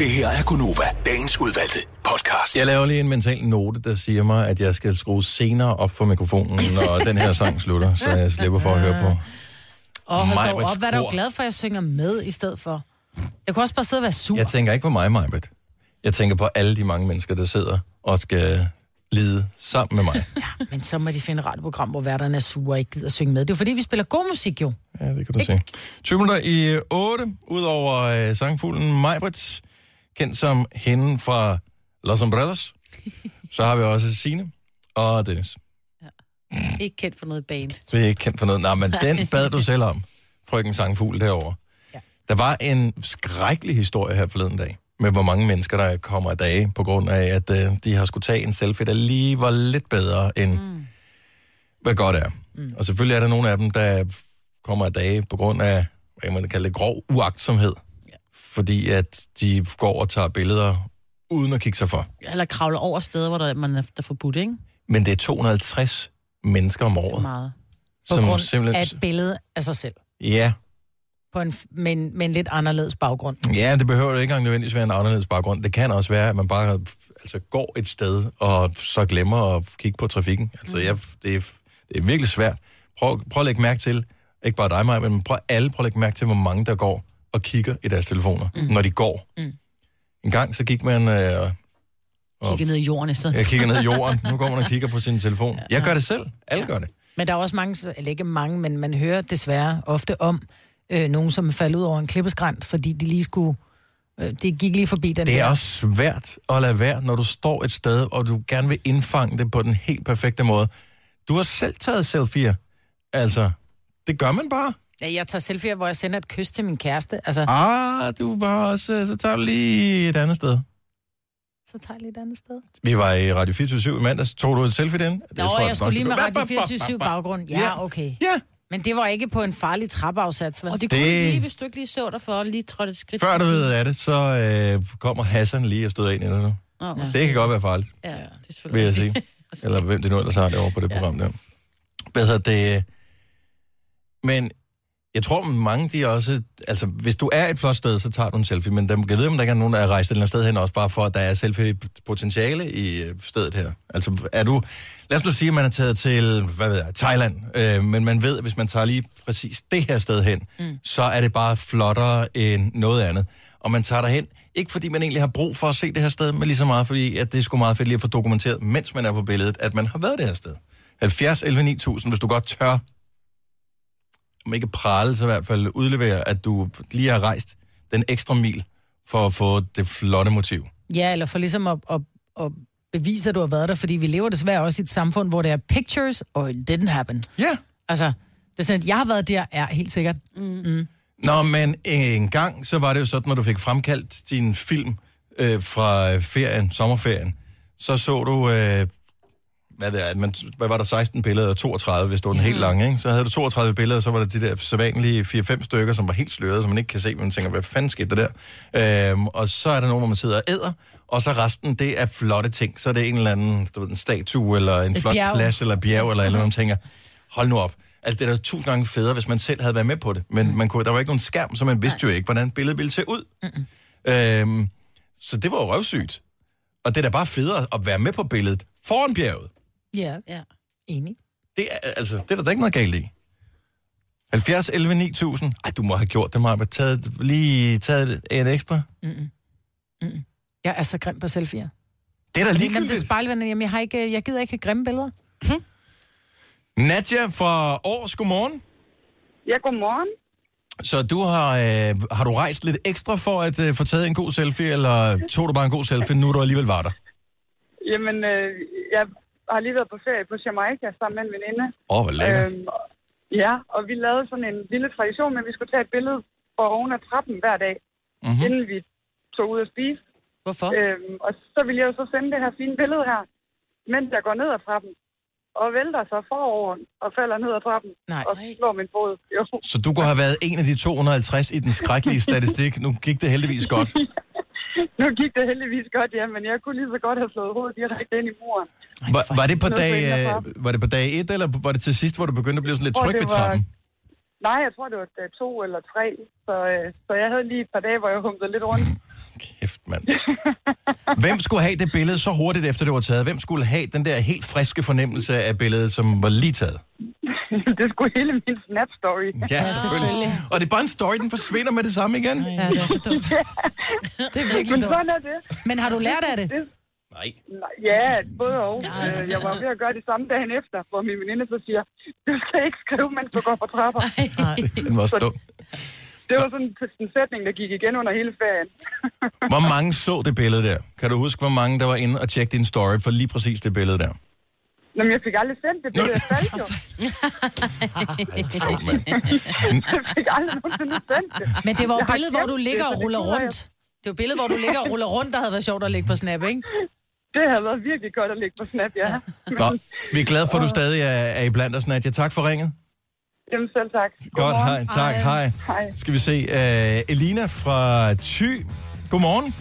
Det her er Gunova, dagens udvalgte podcast. Jeg laver lige en mental note, der siger mig, at jeg skal skrue senere op for mikrofonen, når (laughs) den her sang slutter, så jeg slipper for at høre på. Og hold dog op, hvad er du glad for, at jeg synger med i stedet for? Jeg kunne også bare sidde og være sur. Jeg tænker ikke på mig, Majbet. Jeg tænker på alle de mange mennesker, der sidder og skal lide sammen med mig. Men så må de finde et radioprogram, hvor værterne er sure og ikke gider synge med. Det er fordi, vi spiller god musik jo. Ja, det kan du se. 20 minutter i 8, udover øh, sangfuglen Majbrits, kendt som hende fra Los Umbrellas. Så har vi også Signe og Dennis. Ikke kendt for noget band. Vi er ikke kendt for noget. Nej, men den bad du selv om, frøken sangfugl derovre. Ja. Der var en skrækkelig historie her forleden dag, med hvor mange mennesker, der kommer af dage, på grund af, at øh, de har skulle tage en selfie, der lige var lidt bedre end, mm. hvad godt er. Mm. Og selvfølgelig er der nogle af dem, der kommer af dage på grund af, hvad kan man kalde det, grov uagtsomhed. Ja. Fordi at de går og tager billeder uden at kigge sig for. Eller kravler over steder, hvor der, man er der er forbudt, ikke? Men det er 250 mennesker om året. Meget. På Som grund simpelthen- af et billede af sig selv. Ja, På en, med, en, med en lidt anderledes baggrund. Ja, det behøver jo ikke engang nødvendigvis være en anderledes baggrund. Det kan også være, at man bare altså, går et sted, og så glemmer at kigge på trafikken. Altså, jeg, det, er, det er virkelig svært. Prøv, prøv at lægge mærke til, ikke bare dig, Maja, men prøv alle prøv at lægge mærke til, hvor mange der går og kigger i deres telefoner, mm. når de går. Mm. En gang så gik man... Øh, og, Kigge ned i jorden i stedet. jeg kigger ned i jorden. Nu går man og (laughs) kigger på sin telefon. Jeg gør det selv. Alle gør det. Men der er også mange, eller ikke mange, men man hører desværre ofte om øh, nogen, som er faldet ud over en klippeskrænt, fordi de lige skulle... Øh, de gik lige forbi den Det er der. også svært at lade være, når du står et sted, og du gerne vil indfange det på den helt perfekte måde. Du har selv taget selfie'er. Altså, det gør man bare. Ja, jeg tager selfie, hvor jeg sender et kys til min kæreste. Altså, Ah, du bare også, så tager du lige et andet sted. så tager jeg lige et andet sted. Vi var i Radio 24 i mandags. Tog du et selfie den? Nå, jeg, jeg skulle lige med Radio 24 baggrund. Ja. okay. Ja. Men det var ikke på en farlig trappeafsats, vel? Og det kunne Det- det... lige, hvis du ikke lige så dig for, lige trådte et skridt. Før du ved af det, så øh, kommer Hassan lige og støder ind i det nu. Nå, Så det kan godt være farligt, Ja, det er vil selvfølgelig jeg sige. (laughs) Eller hvem det nu ellers har det over på det program der. Hvad hedder det? Men jeg tror, mange de også... Altså, hvis du er et flot sted, så tager du en selfie. Men der, jeg ved, om der ikke er nogen, der er rejst et eller andet sted hen, også bare for, at der er selfie-potentiale i øh, stedet her. Altså, er du... Lad os nu sige, at man er taget til, hvad ved jeg, Thailand. Øh, men man ved, at hvis man tager lige præcis det her sted hen, mm. så er det bare flottere end noget andet. Og man tager derhen, ikke fordi man egentlig har brug for at se det her sted, men lige så meget fordi, at det er sgu meget fedt lige at få dokumenteret, mens man er på billedet, at man har været det her sted. 70 11 9000, hvis du godt tør om ikke prale, så i hvert fald udlevere, at du lige har rejst den ekstra mil for at få det flotte motiv. Ja, eller for ligesom at, at, at bevise, at du har været der, fordi vi lever desværre også i et samfund, hvor det er pictures, or it didn't happen. Ja. Altså, det er sådan, at jeg har været der, er helt sikkert. Mm. Mm. Nå, men en gang, så var det jo sådan, når du fik fremkaldt din film øh, fra ferien, sommerferien, så så du, øh, hvad, det er, man, hvad var der, 16 billeder, og 32, hvis det var den helt lange, ikke? Så havde du 32 billeder, så var der de der sædvanlige 4-5 stykker, som var helt slørede, som man ikke kan se, men man tænker, hvad fanden skete der der? Øhm, og så er der nogle, hvor man sidder og æder, og så resten, det er flotte ting. Så er det en eller anden, du ved, en statue, eller en Et flot bjerg. plads, eller bjerg, eller eller man tænker, hold nu op. Altså, det er da tusind gange federe, hvis man selv havde været med på det. Men man kunne, der var ikke nogen skærm, så man vidste jo ikke, hvordan billedet ville se ud. Mm-mm. Øhm, så det var jo røvsygt. Og det er da bare federe at være med på billedet foran bjerget. Ja. ja. Enig. Det er, altså, det er der da ikke noget galt i. 70, 11, 9000. Ej, du må have gjort det, Maja. Taget, lige taget en ekstra. Mm-mm. Mm-mm. Jeg er så grim på selfie'er. Det er da Jamen, ligegyldigt. det er spejlvenner. Jamen, jeg, har ikke, jeg gider ikke have grimme billeder. Nadja fra Års, godmorgen. Ja, godmorgen. Så du har, øh, har du rejst lidt ekstra for at øh, få taget en god selfie, eller tog du bare en god selfie, nu du alligevel var der? Jamen, øh, jeg har lige været på ferie på Jamaica sammen med en veninde. Åh, oh, hvor lækkert. Øhm, ja, og vi lavede sådan en lille tradition at vi skulle tage et billede fra oven af trappen hver dag, Mhm. mm-hmm. inden vi tog ud og spise. Hvorfor? Øhm, og så ville jeg jo så sende det her fine billede her, mens jeg går ned ad trappen. Og vælter så forover og falder ned ad trappen. Nej. Og slår min fod. Jo. Så du kunne have været en af de 250 i den skrækkelige (laughs) statistik. Nu gik det heldigvis godt. (laughs) Nu gik det heldigvis godt, ja, men jeg kunne lige så godt have slået hovedet direkte ind i muren. Var, var, det på dag, øh, var det på dag 1, eller var det til sidst, hvor du begyndte at blive sådan lidt tryg ved var- trappen? Nej, jeg tror, det var dag to eller tre. Så, øh, så jeg havde lige et par dage, hvor jeg humlede lidt rundt. (laughs) Hvem skulle have det billede så hurtigt efter det var taget? Hvem skulle have den der helt friske fornemmelse af billedet, som var lige taget? (laughs) det skulle hele min Snap-story. Ja, selvfølgelig. Og det er bare en story, den forsvinder med det samme igen. Ja, det er så dumt. (laughs) Det er virkelig Men dumt. sådan er det. Men har du lært af det? Nej. Nej, Ja, både og. Øh, Jeg var ved at gøre det samme dagen efter, hvor min veninde så siger, du skal ikke skrive, mens du går på trapper. Den var også dum. Det var sådan en sætning, der gik igen under hele ferien. Hvor mange så det billede der? Kan du huske, hvor mange der var inde og tjekke din story for lige præcis det billede der? Nå, men jeg fik aldrig sendt det billede, jeg faldt jo. jeg fik aldrig nogensinde sendt det. Men det var jo billedet, hvor du ligger og det ruller rundt. Det var billedet, hvor du ligger og ruller rundt, der havde været sjovt at lægge på Snap, ikke? Det har været virkelig godt at lægge på Snap, ja. Nå, vi er glade for, at du stadig er, er i blandt os, Nadia. Tak for ringet. Jamen selv tak. Godt, hej. Tak, hej. Hej. Skal vi se. Uh, Elina fra Thy. Godmorgen.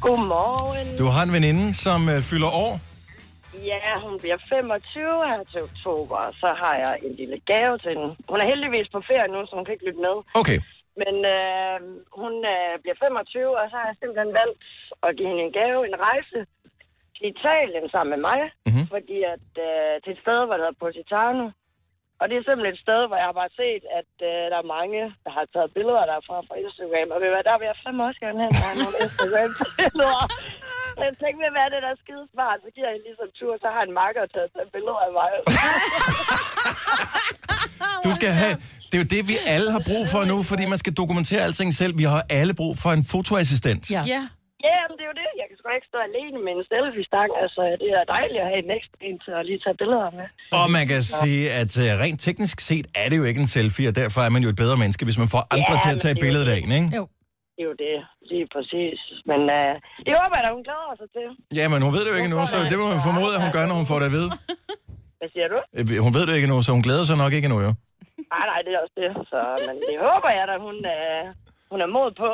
Godmorgen. Du har en veninde, som uh, fylder år. Ja, hun bliver 25 her til oktober, og så har jeg en lille gave til hende. Hun er heldigvis på ferie nu, så hun kan ikke lytte med. Okay. Men øh, hun øh, bliver 25, og så har jeg simpelthen valgt at give hende en gave, en rejse til Italien sammen med mig. Mm-hmm. Fordi at øh, til et sted, hvor der hedder Positano. Og det er simpelthen et sted, hvor jeg har bare set, at øh, der er mange, der har taget billeder derfra fra Instagram. Og ved hvad, der vil jeg fandme også gerne have mig nogle Instagram-billeder. (laughs) Så jeg tænkte, hvad er det, der er skide smart? Så giver jeg hende lige sådan en tur, så har en marker taget tage billeder af mig. Du skal have... Det er jo det, vi alle har brug for nu, fordi man skal dokumentere alting selv. Vi har alle brug for en fotoassistent. Ja. Ja, men det er jo det. Jeg kan sgu ikke stå alene med en selfie-stang. Altså, det er dejligt at have en ekstra en til at lige tage billeder med. Og man kan sige, at uh, rent teknisk set er det jo ikke en selfie, og derfor er man jo et bedre menneske, hvis man får andre Ja, til at tage billedet af en, ikke? Jo. Det er jo det. Lige præcis. Men uh, det håber jeg da, hun glæder sig til. Ja, men hun ved det jo ikke endnu, så det må man formode, at hun gør, når hun får det at vide. (laughs) Hvad siger du? Øh, Hun ved det ikke endnu, så hun glæder sig nok ikke endnu, jo. Nej, nej, det er også det. Så, men det håber jeg da, hun, uh, hun er mod på.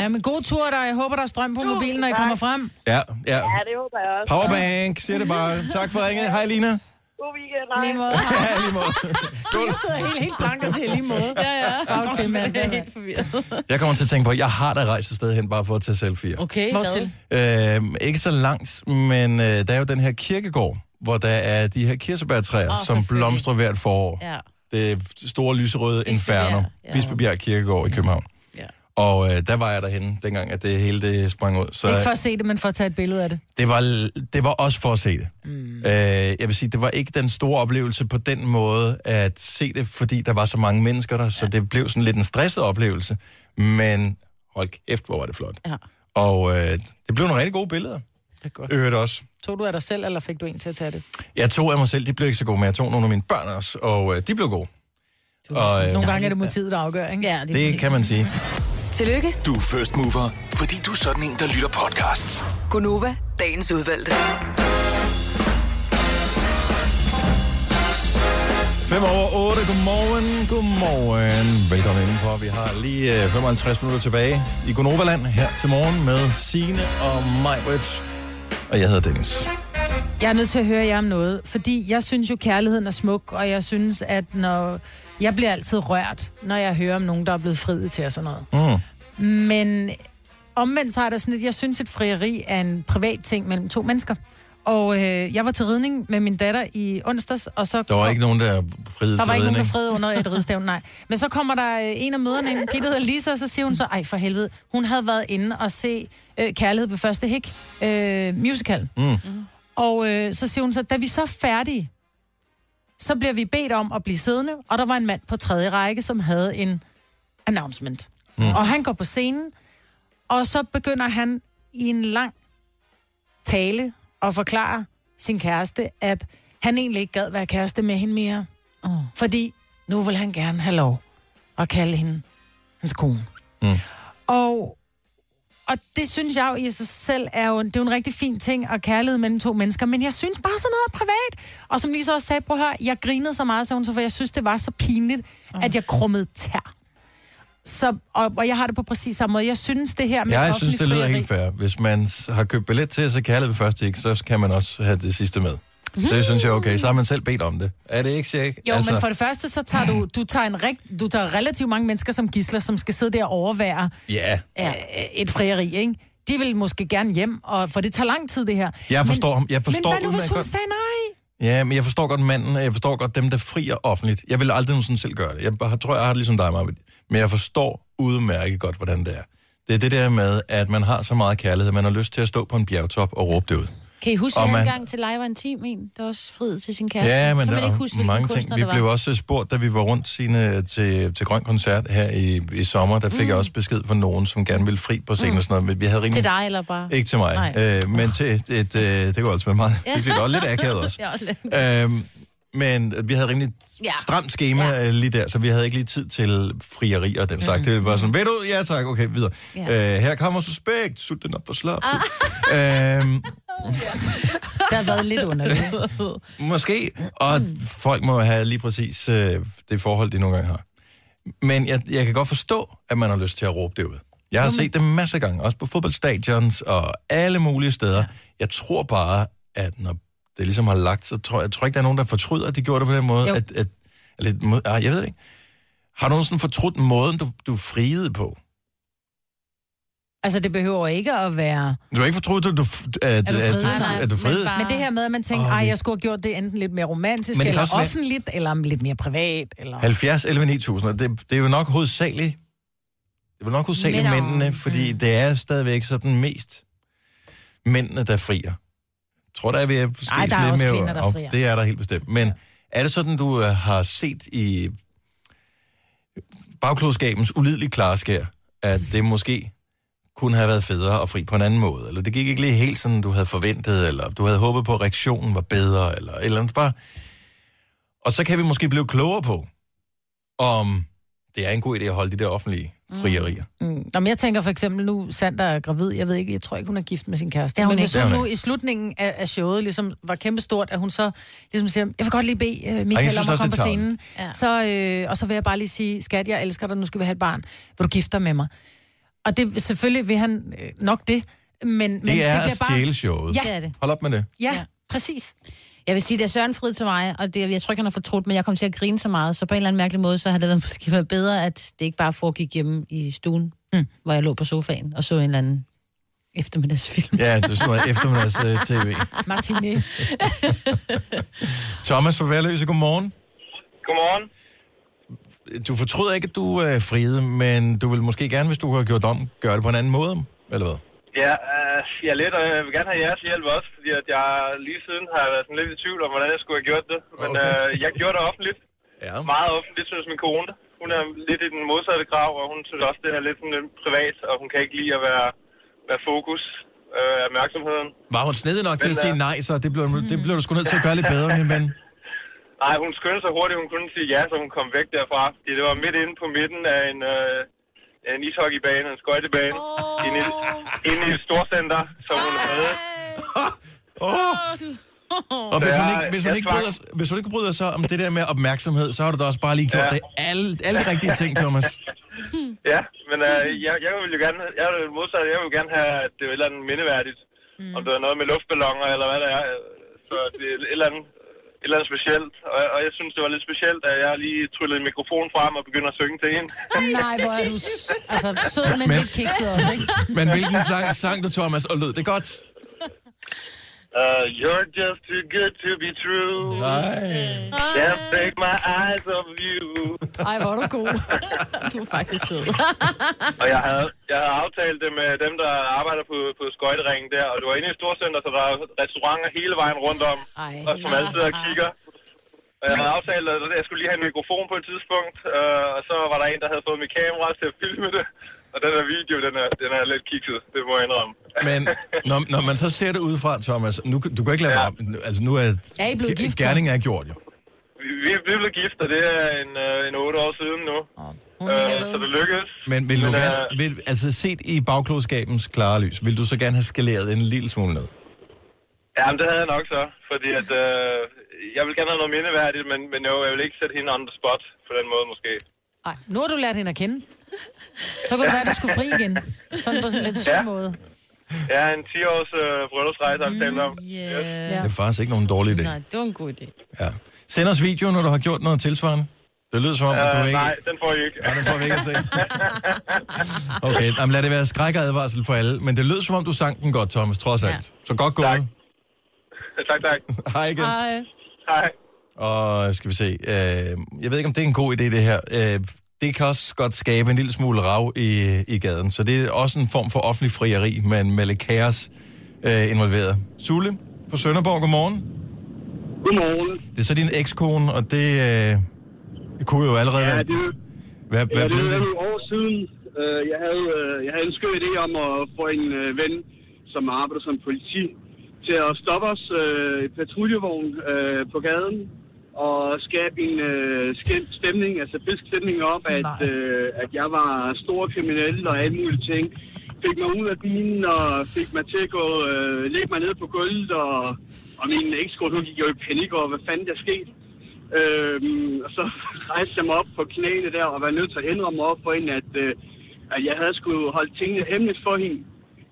Ja, men god tur der. Jeg håber, der er strøm på mobilen, når I kommer frem. Ja, ja. ja, det håber jeg også. Powerbank, siger det bare. Tak for ringet. Hej, Lina. God weekend. Hej. Lige måde. (laughs) Ja, lige måde. (laughs) Jeg sidder helt, helt blank og siger lige måde. Ja, ja. Fuck det, mand. Jeg er helt forvirret. Jeg kommer til at tænke på, at jeg har da rejst et sted hen bare for at tage selfie. Okay, Hvor hvad? til? Øh, ikke så langt, men øh, der er jo den her kirkegård, hvor der er de her kirsebærtræer, oh, som blomstrer hvert forår. Ja. Det store lyserøde Bispebjerg, inferno. ja. Bispebjerg Kirkegård i København. Ja. Og øh, der var jeg derhenne, dengang at det hele det sprang ud. Så Ikke for at se det, men for at tage et billede af det. det, var, det var også for at se det. Mm. Øh, jeg vil sige, det var ikke den store oplevelse på den måde at se det, fordi der var så mange mennesker der, så det blev sådan lidt en stresset oplevelse. Men hold kæft, hvor var det flot. Ja. Og øh, det blev nogle rigtig gode billeder. Det er godt. Øvrigt også. Tog du af dig selv, eller fik du en til at tage det? Jeg tog af mig selv, de blev ikke så gode, men jeg tog nogle af mine børn også, og øh, de blev gode. Og, øh, Nogle gange er det motivet, der afgør, ikke? Ja, det kan man sige. Tillykke, Du er first mover, fordi du er sådan en, der lytter podcasts. Gunova, dagens udvalgte. 5 over 8, godmorgen, godmorgen. Velkommen indenfor. Vi har lige øh, 55 minutter tilbage i Gonoverland her til morgen med Sine og Majbrit. Og jeg hedder Dennis. Jeg er nødt til at høre jer om noget, fordi jeg synes jo, kærligheden er smuk, og jeg synes, at når... Jeg bliver altid rørt, når jeg hører om nogen, der er blevet friet til og sådan noget. Mm. Men omvendt så er der sådan, at jeg synes, at frieri er en privat ting mellem to mennesker. Og øh, jeg var til ridning med min datter i onsdags, og så... Der var ikke nogen, der friede Der til var ikke nogen, der friede under et ridestævn, nej. Men så kommer der øh, en af møderne en pige, der hedder Lisa, og så siger hun så, ej for helvede, hun havde været inde og se øh, Kærlighed på første hik, øh, musical. Mm. Og øh, så siger hun så, da vi så er færdige, så bliver vi bedt om at blive siddende, og der var en mand på tredje række, som havde en announcement. Mm. Og han går på scenen, og så begynder han i en lang tale at forklare sin kæreste, at han egentlig ikke gad være kæreste med hende mere. Oh. Fordi nu vil han gerne have lov at kalde hende hans kone. Mm. Og, og det synes jeg jo i sig selv er jo, det er jo en rigtig fin ting at kærlighed mellem to mennesker, men jeg synes bare sådan noget er privat. Og som Lisa også sagde, prøv at høre, jeg grinede så meget, sagde hun så, for jeg synes, det var så pinligt, at jeg krummede tær. Så, og, og jeg har det på præcis samme måde. Jeg synes det her med Jeg synes, det lyder frieri- helt fair. Hvis man har købt billet til at se kærlighed ved første ikke, så kan man også have det sidste med. Det synes jeg er okay. Så har man selv bedt om det. Er det ikke, Sjæk? Jo, altså... men for det første, så tager du, du tager, en rigt, du tager relativt mange mennesker som gisler, som skal sidde der og overvære Ja, ja. et frieri, ikke? De vil måske gerne hjem, og, for det tager lang tid, det her. Jeg forstår men, ham. Jeg forstår men hvad nu, hvis hun godt- sagde nej? Ja, men jeg forstår godt manden, jeg forstår godt dem, der frier offentligt. Jeg vil aldrig nogensinde selv gøre det. Jeg bare- tror, jeg har det ligesom dig, Marvind. Men jeg forstår udmærket godt, hvordan det er. Det er det der med, at man har så meget kærlighed, at man har lyst til at stå på en bjergtop og råbe det ud. Kan I huske, at man- gang til live var en team en, der også friede til sin kæreste? Ja, men så der man ikke huske, mange kunstner ting. Vi blev også spurgt, da vi var rundt sine, til, til Grøn Koncert her i, i sommer. Der fik mm. jeg også besked fra nogen, som gerne ville fri på scenen mm. og sådan noget. Men vi havde rimelig... Til dig, eller bare? Ikke til mig, Nej. øh, men til et, et, øh, det kunne også være meget hyggeligt, og lidt (laughs) akavet også. Ja. Øhm, men vi havde rimelig Ja. stramt schema ja. lige der, så vi havde ikke lige tid til frieri og den slags. Mm. Det var sådan, ved du, ja tak, okay, videre. Ja. Øh, her kommer suspekt, sut den op for slap. Ah. Øhm, (laughs) Det har været lidt underligt. måske, og folk må have lige præcis øh, det forhold, de nogle gange har. Men jeg, jeg kan godt forstå, at man har lyst til at råbe det ud. Jeg har set det masser af gange, også på fodboldstadions og alle mulige steder. Jeg tror bare, at når det ligesom har lagt, så tror jeg, jeg tror ikke, der er nogen, der fortryder, at de gjorde det på den måde. Jo. At, at, eller, ah, jeg ved det ikke. Har du nogensinde fortrudt måden, du, du friede på? Altså, det behøver ikke at være... Du har ikke fortrudt, at du, at, at, Er du at, friet? du, at du friede? Men det her med, at man tænker, ej, det- jeg skulle have gjort det enten lidt mere romantisk, Men eller også være- offentligt, eller lidt mere privat, eller... 70, 11, 9000, og det, det er jo nok hovedsageligt, det er jo nok hovedsageligt Mænd mændene, fordi mm. det er stadigvæk sådan mest mændene, der frier. Jeg tror, der er ved at ske Ej, der er lidt også mere, kvinder, der frier. Det er der helt bestemt. Men er det sådan, du øh, har set i bagklodskabens ulidelige klarskær, at det måske kunne have været federe at fri på en anden måde, eller det gik ikke lige helt sådan, du havde forventet, eller du havde håbet på, at reaktionen var bedre, eller et eller andet bare. Og så kan vi måske blive klogere på, om det er en god idé at holde de der offentlige frierier. Mm. Nå, men jeg tænker for eksempel nu, Sandra er gravid, jeg ved ikke, jeg tror ikke, hun er gift med sin kæreste. Er hun men hvis hun nu i slutningen af, af showet ligesom var kæmpestort, at hun så ligesom siger, jeg vil godt lige bede uh, Ej, Michael synes om at komme på scenen. Ja. Så, øh, og så vil jeg bare lige sige, skat, jeg elsker dig, nu skal vi have et barn. Vil du gifte dig med mig? Og det, selvfølgelig vil han øh, nok det, men, men Det er bliver at stjæle showet. Ja, Det er det. Hold op med det. ja, Ja. præcis. Jeg vil sige, det er Søren frid til mig, og det, jeg tror ikke, han har fortrudt, men jeg kom til at grine så meget, så på en eller anden mærkelig måde, så har det været, (laughs) måske været bedre, at det ikke bare foregik hjemme i stuen, mm. hvor jeg lå på sofaen og så en eller anden eftermiddagsfilm. Ja, det er sådan noget eftermiddags uh, tv. (laughs) Martine. Thomas fra Værløse, godmorgen. Godmorgen. Du fortryder ikke, at du er uh, friede, men du vil måske gerne, hvis du har gjort om, gøre det på en anden måde, eller hvad? Ja, øh, jeg er lidt, og jeg vil gerne have jeres hjælp også, fordi at jeg lige siden har været sådan lidt i tvivl om, hvordan jeg skulle have gjort det. Men Okay. øh, jeg gjorde det offentligt. Ja. Meget offentligt, synes min kone. Hun er lidt i den modsatte grav, og hun synes også, det er lidt sådan lidt privat, og hun kan ikke lide at være, være fokus øh, opmærksomheden. Var hun snedig nok til Men, at sige øh, nej, så det blev, det blev du sgu nødt til at gøre lidt bedre, min ven. (laughs) Nej, hun skyndte sig hurtigt, hun kunne sige ja, så hun kom væk derfra. Fordi det var midt inde på midten af en, øh, en ishockeybane, en skøjtebane, oh. inde, i, inde i et storcenter, som hun havde. Oh. (laughs) Og hvis hun, ikke, hvis, hun ikke bryder, hvis hun ikke bryder sig om det der med opmærksomhed, så har du da også bare lige gjort Ja. det alle, alle de rigtige ting, Thomas. (laughs) Ja, men øh, jeg, jeg vil jo gerne, jeg vil modsat, jeg vil gerne have, at det er et eller andet mindeværdigt. Mm. Om det er noget med luftballoner, eller hvad det er. Så det er et eller andet, et eller andet specielt. Og, og jeg synes, det var lidt specielt, at jeg lige tryllede en mikrofon frem og begyndte at synge til hende. Nej, hvor er du s- altså, sød, men, Men- lidt kikset også, ikke? Men hvilken sang sang du, Thomas, og lød det godt? Uh, you're just too good to be true. Nej. Can't take my eyes off you. (laughs) Ej, hvor er du god. (laughs) Du er faktisk sød. (laughs) Og jeg havde, jeg havde aftalt det med dem, der arbejder på, på skøjteringen der, og det var inde i et storcenter, så der er restauranter hele vejen rundt om, Ej. og som altid og kigger. Og jeg havde aftalt, at jeg skulle lige have en mikrofon på et tidspunkt, øh, og så var der en, der havde fået mit kamera til at filme det. Og den her video, den er, den er lidt kikset, det må jeg indrømme. Men (laughs) når, når man så ser det udefra, Thomas, nu, du kan ikke lade ja. om, altså nu er, Er I blevet gift, så? gerningen er gjort jo. Vi, vi vi er blevet gift, og det er en, øh, en 8 år siden nu. Øh, så det lykkedes. Men vil du gerne, øh, vil, altså set i bagklodskabens klare lys, vil du så gerne have skaleret en lille smule ned? Jamen, det havde jeg nok så, fordi at, øh, jeg vil gerne have noget mindeværdigt, men, men jo, jeg vil ikke sætte hende on the spot på den måde måske. Nej, nu har du lært hende at kende. Så kunne det være, at du skulle fri igen. Sådan på sådan en lidt sød Ja. måde. Ja, en 10-års øh, bryllupsrejse har vi talt om. Yeah. Det er faktisk ikke nogen dårlig idé. Nej, det var en god idé. Ja. Send os video, når du har gjort noget tilsvarende. Det lyder som om, at du Øh, ikke... nej, den får I ikke. Nej, den får vi ikke at se. (laughs) Okay, jamen, lad det være skræk og advarsel for alle. Men det lød som om, du sang den godt, Thomas, trods alt. Så godt gået. Tak. (laughs) tak, tak. Hej igen. Hej. Hej. Og skal vi se. Øh, jeg ved ikke, om det er en god idé, det her. Øh, det kan også godt skabe en lille smule rav i, i gaden. Så det er også en form for offentlig frieri, men med lidt kaos øh, involveret. Sule på Sønderborg, godmorgen. Godmorgen. Det er så din ekskone, og det, øh, det kunne jo allerede Ja, det, Hvad, ja, hvad det blev det? nogle år siden. Øh, Jeg havde, øh, jeg havde en skør idé om at få en øh, ven, som arbejder som politi, til at stoppe os øh, i patruljevogn øh, på gaden og skabe en øh, stemning, altså fisk stemning op, at, øh, at jeg var stor kriminel og alle mulige ting. Fik mig ud af bilen og fik mig til at gå, øh, lægge mig ned på gulvet, og, og min ekskone, hun gik jo i panik over, hvad fanden der skete. Øhm, og så (laughs) rejste jeg mig op på knæene der og var nødt til at indrømme op for hende, at, øh, at jeg havde skulle holde tingene hemmeligt for hende.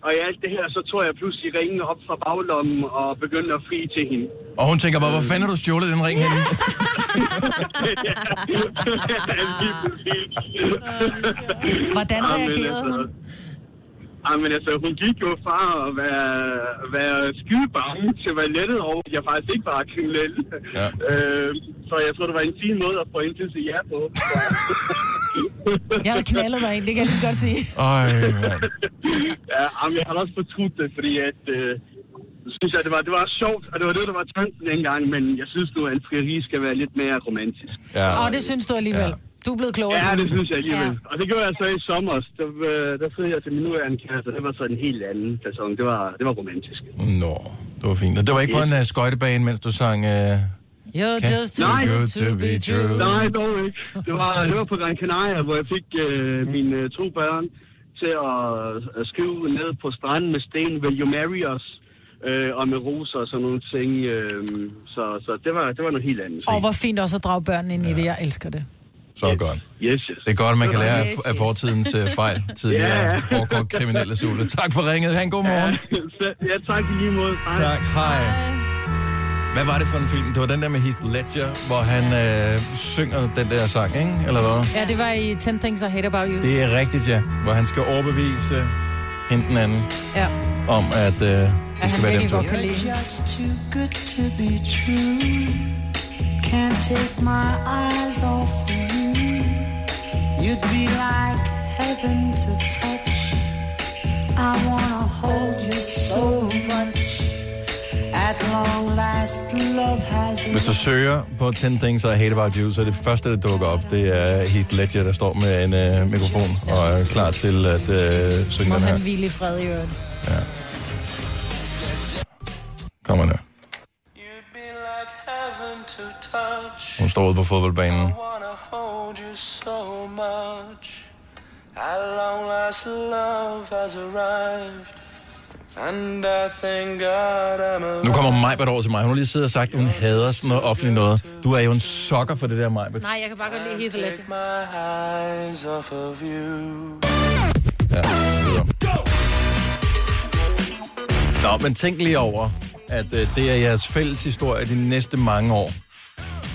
Og i alt det her, så tog jeg pludselig ringen op fra baglommen og begyndte at fri til hende. Og hun tænker bare, hvor fanden har du stjålet den ring henne? (laughs) Hvordan reagerede altså, hun? Jamen altså, hun gik jo fra at være, være skide bange til at være lettet over, at jeg faktisk ikke var kriminel. Ja. (laughs) Øh, så jeg tror, det var en fin måde at få hende til at sige ja på. Jeg havde knaldet mig ind, det kan jeg lige så godt sige. Ej, mand. ja, jamen, jeg har også fortrudt det, fordi at, øh, synes jeg, det var, det var sjovt, og det var det, der var tanken dengang, men jeg synes nu, at en frieri skal være lidt mere romantisk. Ja. Og det synes du alligevel. Du er blevet klogere. Ja, det synes jeg alligevel. Ja. Ja. Og det gjorde jeg så i sommer. Der, øh, der fødte jeg til min nuværende kæreste, og det var så en helt anden person. Det var, det var romantisk. Nå, det var fint. Og det var ikke på en uh, skøjtebane, mens du sang... Uh... You're just too Nej. good to be true. Nej, dog ikke. Det var, det var på Gran Canaria, hvor jeg fik øh, mine øh, to børn til at, at skrive ned på stranden med sten, Will you marry us? Øh, og med roser og sådan nogle ting. Øh, så så det, var, det var noget helt andet. Og hvor fint også at drage børnene ind i det. Jeg elsker det. Så godt. Yes, yes. Det er godt, at man kan lære af, Yes, af fortidens uh, fejl (laughs) tidligere Ja, ja. kriminelle Sule. Tak for ringet. Ha' en god morgen. Ja, ja tak i lige måde. Hej. Tak, hej. Hvad var det for en film? Det var den der med Heath Ledger, hvor han øh, synger den der sang, ikke? Eller hvad? Ja, det var i 10 Things I Hate About You. Det er rigtigt, ja. Hvor han skal overbevise hende den anden Ja. om, at øh, det skal være dem to. godt kan lide. just too good to be true. Can't take my eyes off of you. You'd be like heaven to touch. I wanna hold you so much. At long last, love has Hvis du søger på 10 Things I Hate About You, så er det første, der dukker op, det er Heath Ledger, der står med en øh, mikrofon og er klar til at øh, synge Må den her. han hvile i fred i øvrigt. Ja. Kommer nu. Hun står ude på fodboldbanen. Nu kommer Majbert over til mig. Hun har lige siddet og sagt, at hun hader sådan noget offentligt noget. Du er jo en sokker for det der, Majbert. Nej, jeg kan bare godt lide of you. Ja, videre. Nå, men tænk lige over, at øh, det er jeres fælles historie de næste mange år.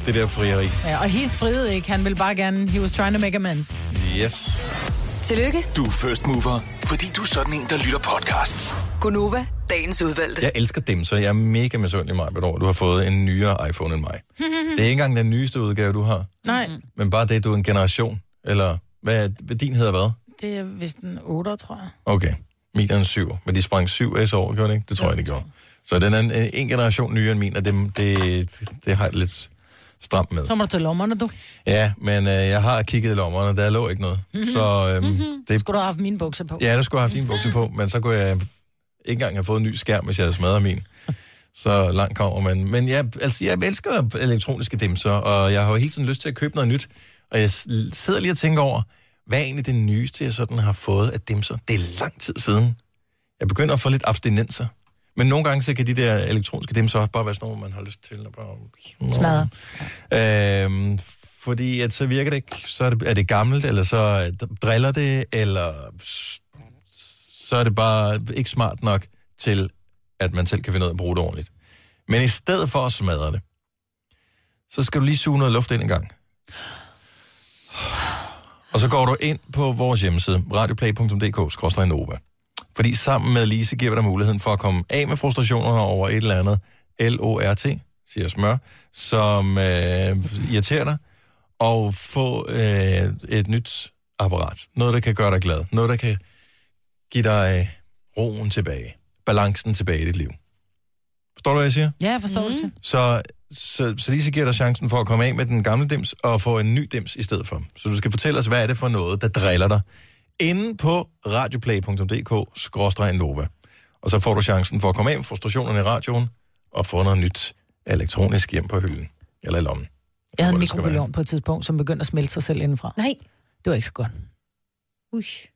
Det der frieri. Ja, og Heath friede ikke. Han ville bare gerne... He was trying to make amends. Yes. Tillykke, Du er first mover, fordi du er sådan en, der lytter podcasts. Gunova, dagens udvalgte. Jeg elsker dem, så jeg er mega misundelig mig, over, du har fået en nyere iPhone end mig. (laughs) Det er ikke engang den nyeste udgave, du har. Nej, Men bare det, du er en generation. Eller hvad, er- hvad din hedder hvad? det er vist en 8, tror jeg. Okay. Min er en 7. Men de sprang 7 S år, gjorde det ikke? Det tror jeg, de gjorde. Så den er en, en generation nyere end min, og det, det, det har jeg lidt stramt med. Så må du tage lommerne, du. Ja, men øh, jeg har kigget i lommerne, der lå ikke noget. Mhm. Så øhm, Mhm. det, Skulle du have haft mine bukser på? ja, der skulle have haft dine bukser på, men så kunne jeg ikke engang have fået en ny skærm, hvis jeg havde smadret min. Så langt kommer man. Men jeg, altså, jeg elsker elektroniske dimser, og jeg har jo hele tiden lyst til at købe noget nyt. Og jeg sidder lige og tænker over, hvad er egentlig det nyeste, jeg sådan har fået af dimser? Det er lang tid siden. Jeg begynder at få lidt abstinenser. Men nogle gange, så kan de der elektroniske dimser også bare være sådan nogle, man har lyst til at bare Smadre. Øhm, fordi at så virker det ikke, så er det, er det gammelt, eller så driller det, eller så er det bare ikke smart nok til, at man selv kan finde ud af at bruge det ordentligt. Men i stedet for at smadre det, så skal du lige suge noget luft ind en gang. Og så går du ind på vores hjemmeside, radioplay.dk-nova. Fordi sammen med Lise giver vi dig muligheden for at komme af med frustrationerne over et eller andet L-O-R-T, siger smør, som øh, irriterer dig, og få øh, et nyt apparat. Noget, der kan gøre dig glad. Noget, der kan give dig øh, roen tilbage. Balancen tilbage i dit liv. Forstår du, hvad jeg siger? Ja, jeg forstår mm. det. Så, så, så Lise giver dig chancen for at komme af med den gamle dims og få en ny dims i stedet for. Så du skal fortælle os, hvad er det for noget, der driller dig. Inde på radioplay.dk-nova. Og så får du chancen for at komme af med frustrationerne i radioen og få noget nyt elektronisk hjem på hylden. Eller i lommen. Jeg havde en mikrobølgeovn på et tidspunkt, som begyndte at smelte sig selv indenfra. Nej. Det var ikke så godt. Ush.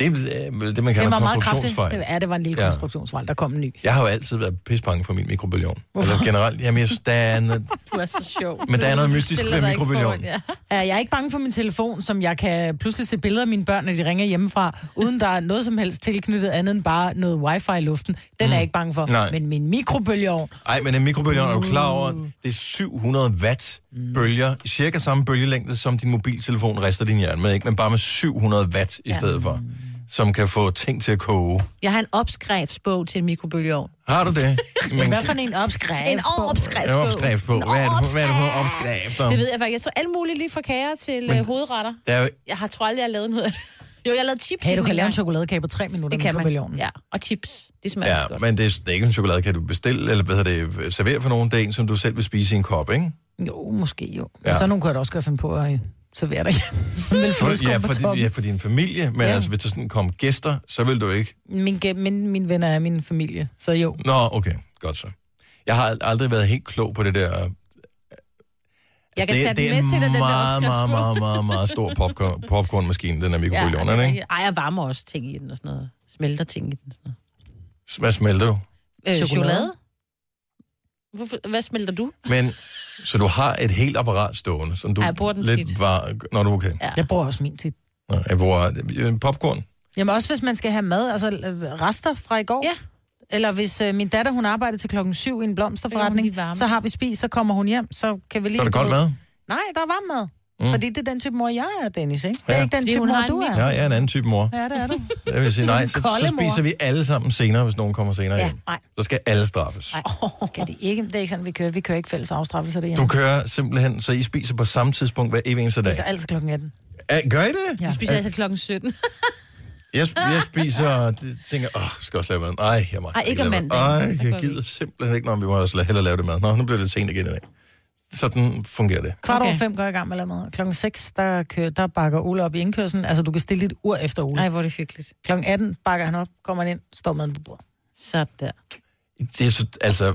Det er øh, vel det, man Det kalder var en meget kraftigt. konstruktionsfejl. Ja, det var en lille Ja. konstruktionsfejl. Der kom en ny. Jeg har jo altid været pisbange for min mikrobølgeovn. Eller generelt, jamen jeg synes, der er noget, Du er så sjov. Men der er noget mystisk ved foran, Ja. Jeg er ikke bange for min telefon, som jeg kan pludselig se billeder af mine børn, når de ringer hjemmefra, uden der er noget som helst tilknyttet andet end bare noget wifi i luften. Den er jeg ikke bange for. Nej. Men min mikrobølgeovn, Ej, men en mikrobølgeovn, er du klar over, det er 700 watt bølger, cirka samme bølgelængde, som din mobiltelefon rister din hjerne med, ikke? men bare med 700 watt i stedet for, som kan få ting til at koge. Jeg har en opskriftsbog til en mikrobølgeovn. Har du det? (laughs) men... hvad for en opskrift? En opskrift. En opskrift på. Hvad er det for, hvad er det for opskrifter? Det ved jeg faktisk. Jeg tror alt muligt lige fra kager til Men- øh, hovedretter. Der er jo, Jeg har tror aldrig, jeg har lavet noget. (laughs) Jo, jeg har lavet chips. Hey, du kan lave en chokoladekage på tre minutter Det kan man. Ja, og chips. Det smager ja, godt. men det er, det er ikke en chokolade, kan du bestille, eller hvad hedder det, servere for nogen. Det er en, som du selv vil spise i en kop, ikke? Jo, måske jo. Ja. Ja. Så nogen kunne jeg da også godt finde på at øh, servere dig (laughs) ja, for, din, ja, for din familie, men ja. Altså, hvis der sådan kommer gæster, så vil du ikke... Min, min, min venner er min familie, så jo. Nå, okay, godt så. Jeg har aldrig været helt klog på det der Jeg kan det, tage det er med til, en den der meget, meget, meget, meget, stor popcorn, (laughs) popcornmaskine, den der mikrobølgeovn, ja, ikke? Ej, jeg varmer også ting i den og sådan noget. Smelter ting i den. Sådan Hvad smelter du? noget. Øh, Chokolade. chokolade? Hvorfor, hvad smelter du? Men, (laughs) så du har et helt apparat stående, som du Ej, jeg bruger den lidt tit. var... Når du okay. Ja. Jeg bruger også min tit. Nå, Jeg bruger øh, popcorn. Jamen også hvis man skal have mad, altså øh, rester fra i går. Ja. Eller hvis øh, min datter, hun arbejder til klokken syv i en blomsterforretning, så har vi spist, så kommer hun hjem, så kan vi lige... Så er det godt mad. Nej, der er varm mad. Mm. Fordi det er den type mor, jeg er, Dennis, ikke? Det Ja. er ikke den type mor, du er. Ja, jeg er en anden type mor. Ja, det er du. (laughs) Jeg vil sige, nej, så, så mor. spiser vi alle sammen senere, hvis nogen kommer senere Ja, hjem. nej. Så skal alle straffes. Nej, skal det ikke. Det er ikke sådan, vi kører. Vi kører ikke fælles afstraffelser Du derhjemme. kører simpelthen, så I spiser på samme tidspunkt hver evig eneste Vi dag. spiser altid klokken 18. Er, gør I det? Ja. Du spiser altså klokken 17. (laughs) Jeg, jeg spiser og det- tænker, åh, skal også lave mad. Ej, jeg må Ej, ikke om lave mad. mandagen. Ej, jeg vi gider simpelthen ikke, når vi må også hellere lave det mad. Nå, nu bliver det sent igen i dag. Sådan fungerer det. Kvart over fem går jeg i gang med mad. Klokken 6, der, kører, der bakker Ole op i indkørslen. Altså, du kan stille dit ur efter Ole. Nej, hvor er det hyggeligt. Klokken 18 bakker han op, kommer han ind, står maden på bordet. Så der. Det er så, altså,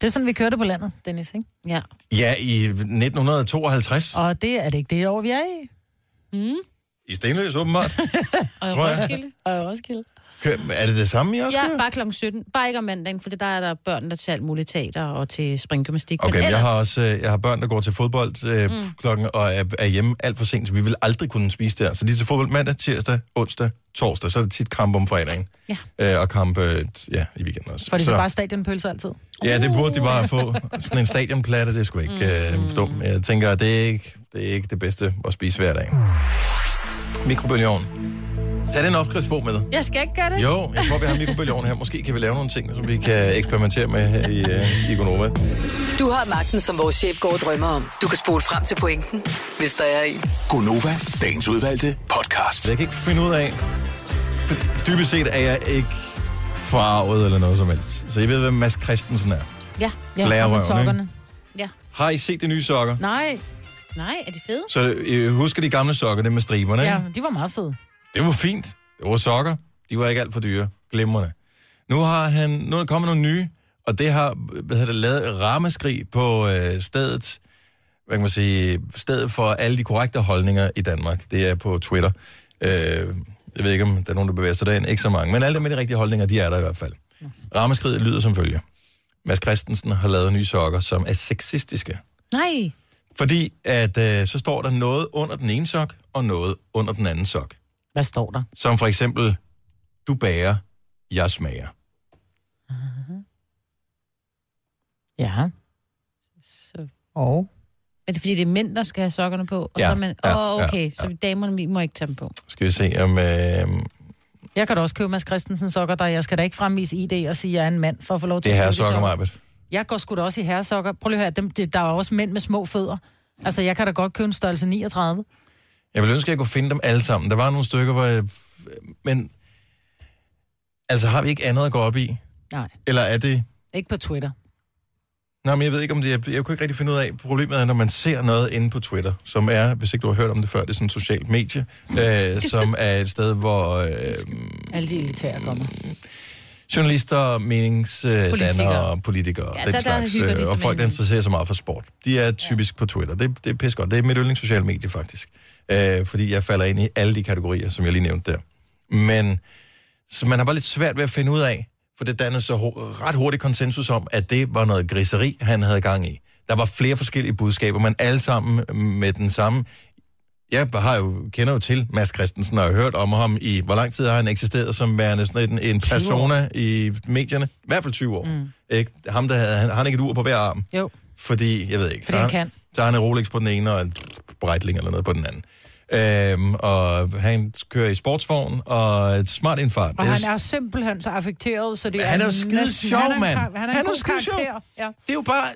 Det er sådan, vi kører det på landet, Dennis, ikke? Ja. ja, i 1952 Og det er det ikke det år, vi er i. Mm. i Stenløs, åbenbart. (laughs) (laughs) Og i. Roskilde. Og i Roskilde. Er det det samme, I også Ja, bare klokken 17. Bare ikke om mandagen, for der er der børn, der til alt muligt teater og til springgymnastik. Okay, men jeg ellers- har også øh, jeg har børn, der går til fodbold øh, mm. klokken og er, er hjemme alt for sent, så vi vil aldrig kunne spise der. Så de er til fodbold mandag, tirsdag, onsdag, torsdag. Så er det tit kamp om fredagen. Ja. Øh, og kamp øh, ja, i weekenden også. For det er bare stadionpølser altid. Ja, det burde de bare få. Sådan en stadionplatte, det skulle ikke øh, dumt. Jeg tænker, det er, ikke, det er ikke det bedste at spise hver dag. Mikrobølgeovn. Tag den opskriftsbog med dig. Jeg skal ikke gøre det. Jo, jeg tror, vi har en mikrobølgeovn her. Måske kan vi lave nogle ting, som vi kan eksperimentere med her i, øh, i Gonova. Du har magten, som vores chef går og drømmer om. Du kan spole frem til pointen, hvis der er en. Gonova, dagens udvalgte podcast. Jeg kan ikke finde ud af... Dybest set er jeg ikke farvet eller noget som helst. Så jeg ved, hvem Mads Christensen er. Ja. Ja, med sokkerne. Ja. Har I set de nye sokker? Nej. Nej, er de fede? Så øh, husker de gamle sokker, det med striberne, Ja, ikke? de var meget fede. Det var fint. Det var sokker. De var ikke alt for dyre. Glimrende. Nu har han, nu er der kommet nogle nye, og det har hvad hedder det, lavet et ramaskrig på øh, stedet, hvad kan man sige, stedet for alle de korrekte holdninger i Danmark. Det er på Twitter. Øh, jeg ved ikke, om der er nogen, der bevæger sig derind. Ikke så mange. Men alle dem med de rigtige holdninger, de er der i hvert fald. Ramaskriget lyder som følger. Mads Christensen har lavet nye sokker, som er sexistiske. Nej. Fordi at øh, så står der noget under den ene sok, og noget under den anden sok. Hvad står der? Som for eksempel, du bager, jeg smager. Ja. Så. Og? Er det fordi, det er mænd, der skal have sokkerne på? Og Ja, så er man, ja, åh, ja, okay, så damerne vi må ikke tage dem på. Skal vi se om... Øh, Jeg kan da også købe Mads Christensen sokker, der jeg skal da ikke fremvise ID og sige, at jeg er en mand for at få lov til det at her købe sokker, Marbet. Jeg går sgu da også i herresokker. Prøv lige at høre, dem, det, der er også mænd med små fødder. Altså, jeg kan da godt købe en størrelse 39. Jeg vil ønske, at jeg kunne finde dem alle sammen. Der var nogle stykker, hvor jeg... Men... Altså, har vi ikke andet at gå op i? Nej. Eller er det... Ikke på Twitter. Nå, men jeg ved ikke, om det er... Jeg kunne ikke rigtig finde ud af... Problemet er, når man ser noget inde på Twitter, som er, hvis ikke du har hørt om det før, det er sådan et socialt medie, øh, (laughs) som er et sted, hvor... Øh, Alle de elitære kommer. journalister, meningsdannere Politikere. politikere, Ja, den der- der slags, hygger øh, sig og folk, der interesserer sig meget for sport. De er typisk ja. på Twitter. Det, det er pisse godt. Det er mit yndlingssociale medie, faktisk. Øh, fordi jeg falder ind i alle de kategorier, som jeg lige nævnte der. Men så man har bare lidt svært ved at finde ud af, for det dannede så ret hurtigt konsensus om, at det var noget griseri, han havde gang i. Der var flere forskellige budskaber, men alle sammen med den samme. Jeg har jo, kender jo til Mads Christensen og har hørt om ham i, hvor lang tid har han eksisteret som værende sådan en, en 20 år. persona i medierne? I hvert fald 20 år. Mm. Ikke? Ham, der havde, han, han ikke et ur på hver arm? Jo. Fordi, jeg ved ikke, Fordi så, han kan. så har han en Rolex på den ene og en Breitling eller noget på den anden. Øhm, og han kører i sportsvogn og et smart indfart. Og han er simpelthen så affekteret, så det Han er jo næsten- skide sjov, han er mand. Han er Han en er god skide sjov. karakter. Ja. Det er jo bare...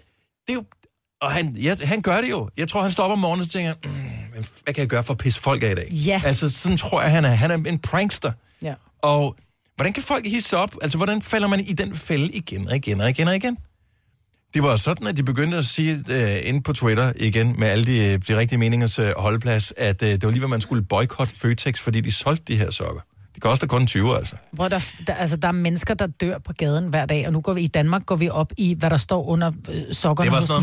Det er jo, og han, ja, han gør det jo. Jeg tror, han stopper om morgenen og tænker, mm, hvad kan jeg gøre for at pisse folk af i dag? Ja. Altså, sådan tror jeg, han er. Han er en prankster. Ja. Og hvordan kan folk hisse op? Altså, hvordan falder man i den fælde igen og igen og igen og igen? Det var sådan, at de begyndte at sige uh, inde på Twitter igen, med alle de, de rigtige meningers uh, holdplads, at uh, det var lige, hvad man skulle boykotte Føtex, fordi de solgte de her sokker. De koster kun 20, altså. Hvor der, der, altså, der er mennesker, der dør på gaden hver dag, og nu går vi i Danmark går vi op i, hvad der står under øh, sokkerne Det var hos sådan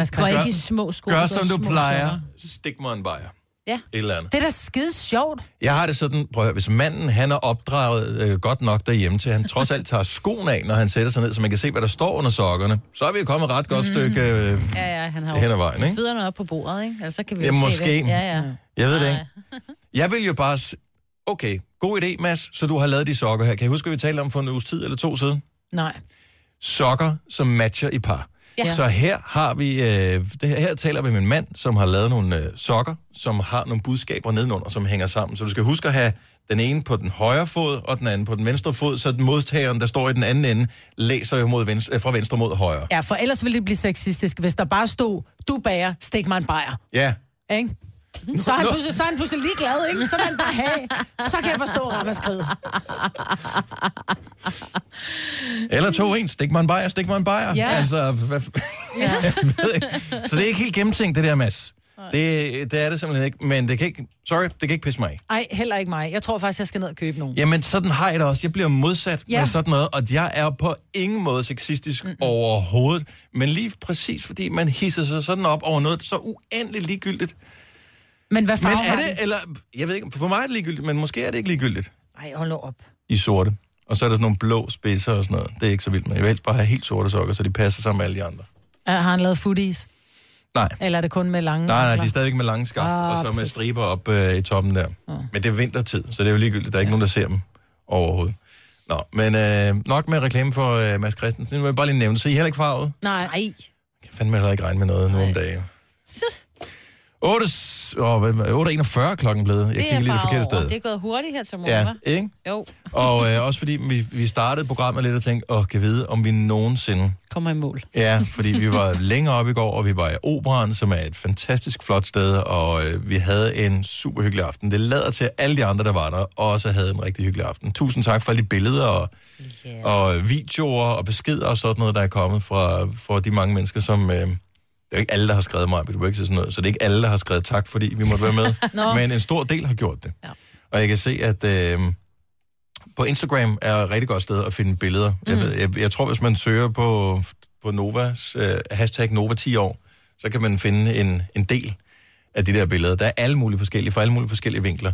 noget, gør, gør som du plejer, stik mig en bajer. Ja. Et eller andet. Det er da skide sjovt. Jeg har det sådan, prøv at høre, hvis manden han er opdraget øh, godt nok derhjemme til, han trods alt tager skoen af, når han sætter sig ned, så man kan se, hvad der står under sokkerne, så er vi jo kommet et ret godt Mhm. stykke øh, Ja, ja, han har hen ad vejen, ikke? fødderne op på bordet, ikke? Altså, så kan vi Ja, jo se måske. det. Ja, ja. Jeg ved det ikke. Jeg vil jo bare... Okay, god idé, Mads, så du har lavet de sokker her. Kan jeg huske, at vi talte om for en uges tid eller to siden? Nej. Sokker, som matcher i par. Ja. Så her har vi, øh, det her, her taler vi med en mand, som har lavet nogle øh, sokker, som har nogle budskaber nedenunder, som hænger sammen. Så du skal huske at have den ene på den højre fod, og den anden på den venstre fod, så den modtageren, der står i den anden ende, læser jo mod venstre, øh, fra venstre mod højre. Ja, for ellers ville det blive sexistisk, hvis der bare stod, du bager, stik mig en bajer. Ja, Ikke? Så er han pludselig, så er han pludselig ligeglad, ikke? Så vil han bare have. Så kan jeg forstå ramaskriget. eller to en, stik mig en bajer, stik mig en bajer. Ja. Altså, hvad, Ja. (laughs) så det er ikke helt gennemtænkt, det der, Mads. Det, det er det simpelthen ikke, men det kan ikke, sorry, det kan ikke pisse mig af. Ej, heller ikke mig. Jeg tror faktisk, jeg skal ned og købe nogen. Jamen, sådan har jeg det også. Jeg bliver modsat ja. Ja. med sådan noget, og jeg er på ingen måde sexistisk Mm-mm. overhovedet. Men lige præcis fordi man hisser sig sådan op over noget så uendeligt ligegyldigt. Men hvad farve Men er har det, den? eller, jeg ved ikke, for mig er det ligegyldigt, men måske er det ikke ligegyldigt Ej, hold nu op. i sorte. Og så er der sådan nogle blå spidser og sådan noget. Det er ikke så vildt, men jeg vil helst bare have helt sorte sokker, så de passer sammen med alle de andre. Uh, har han lavet footies? Nej. Eller er det kun med lange Nej, nej, de er stadigvæk med lange skaft, Ah, og så med striber op øh, i toppen der. Men det er vintertid, så det er jo ligegyldigt. Der er ikke ja. nogen, der ser dem overhovedet. Nå, men øh, nok med reklame for øh, Mads Christensen. Nu vil jeg bare lige nævne, så I er heller ikke farvet. Nej. Nej. Jeg kan fandme heller ikke regne med noget nu om dagen. 8, oh, 8.41 er klokken blevet. Jeg Det er lige det forkerte sted. Det er gået hurtigt her til morgen, Ja, ikke? Jo, Og øh, også fordi vi, vi startede programmet lidt og tænkte, åh, kan vide, om vi nogensinde... kommer i mål. Ja, fordi vi var (laughs) længere op i går, og vi var i Operan, som er et fantastisk flot sted, og øh, vi havde en super hyggelig aften. Det lader til, at alle de andre, der var der, også havde en rigtig hyggelig aften. Tusind tak for alle de billeder og, yeah. og videoer og beskeder og sådan noget, der er kommet fra, fra de mange mennesker, som, øh, det er ikke alle, der har skrevet mig, du ikke sådan noget, så det er ikke alle, der har skrevet tak, fordi vi måtte være med. (laughs) Men en stor del har gjort det. Ja. Og jeg kan se, at øh, på Instagram er et rigtig godt sted at finde billeder. Mm. Jeg, ved, jeg, jeg tror, hvis man søger på, på Novas, øh, hashtag Nova 10 år, så kan man finde en, en del af de der billeder. Der er alle mulige forskellige, fra alle mulige forskellige vinkler,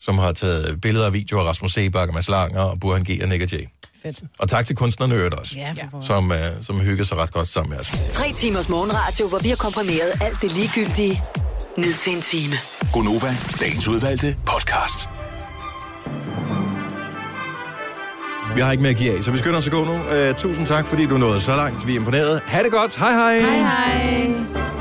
som har taget billeder og videoer af Rasmus Sebak og Mads Langer og Burhan G. og Nick og Jay. Fedt. Og tak til kunstnerne øvrigt også, Ja, som, øh, som hygger sig ret godt sammen med os. Tre timers morgenradio, hvor vi har komprimeret alt det ligegyldige ned til en time. Gonova, dagens udvalgte podcast. Vi har ikke mere at give af, så vi skynder os at gå nu. Uh, tusind tak, fordi du nåede så langt. Vi er imponeret. Ha' det godt. Hej hej. Hej hej.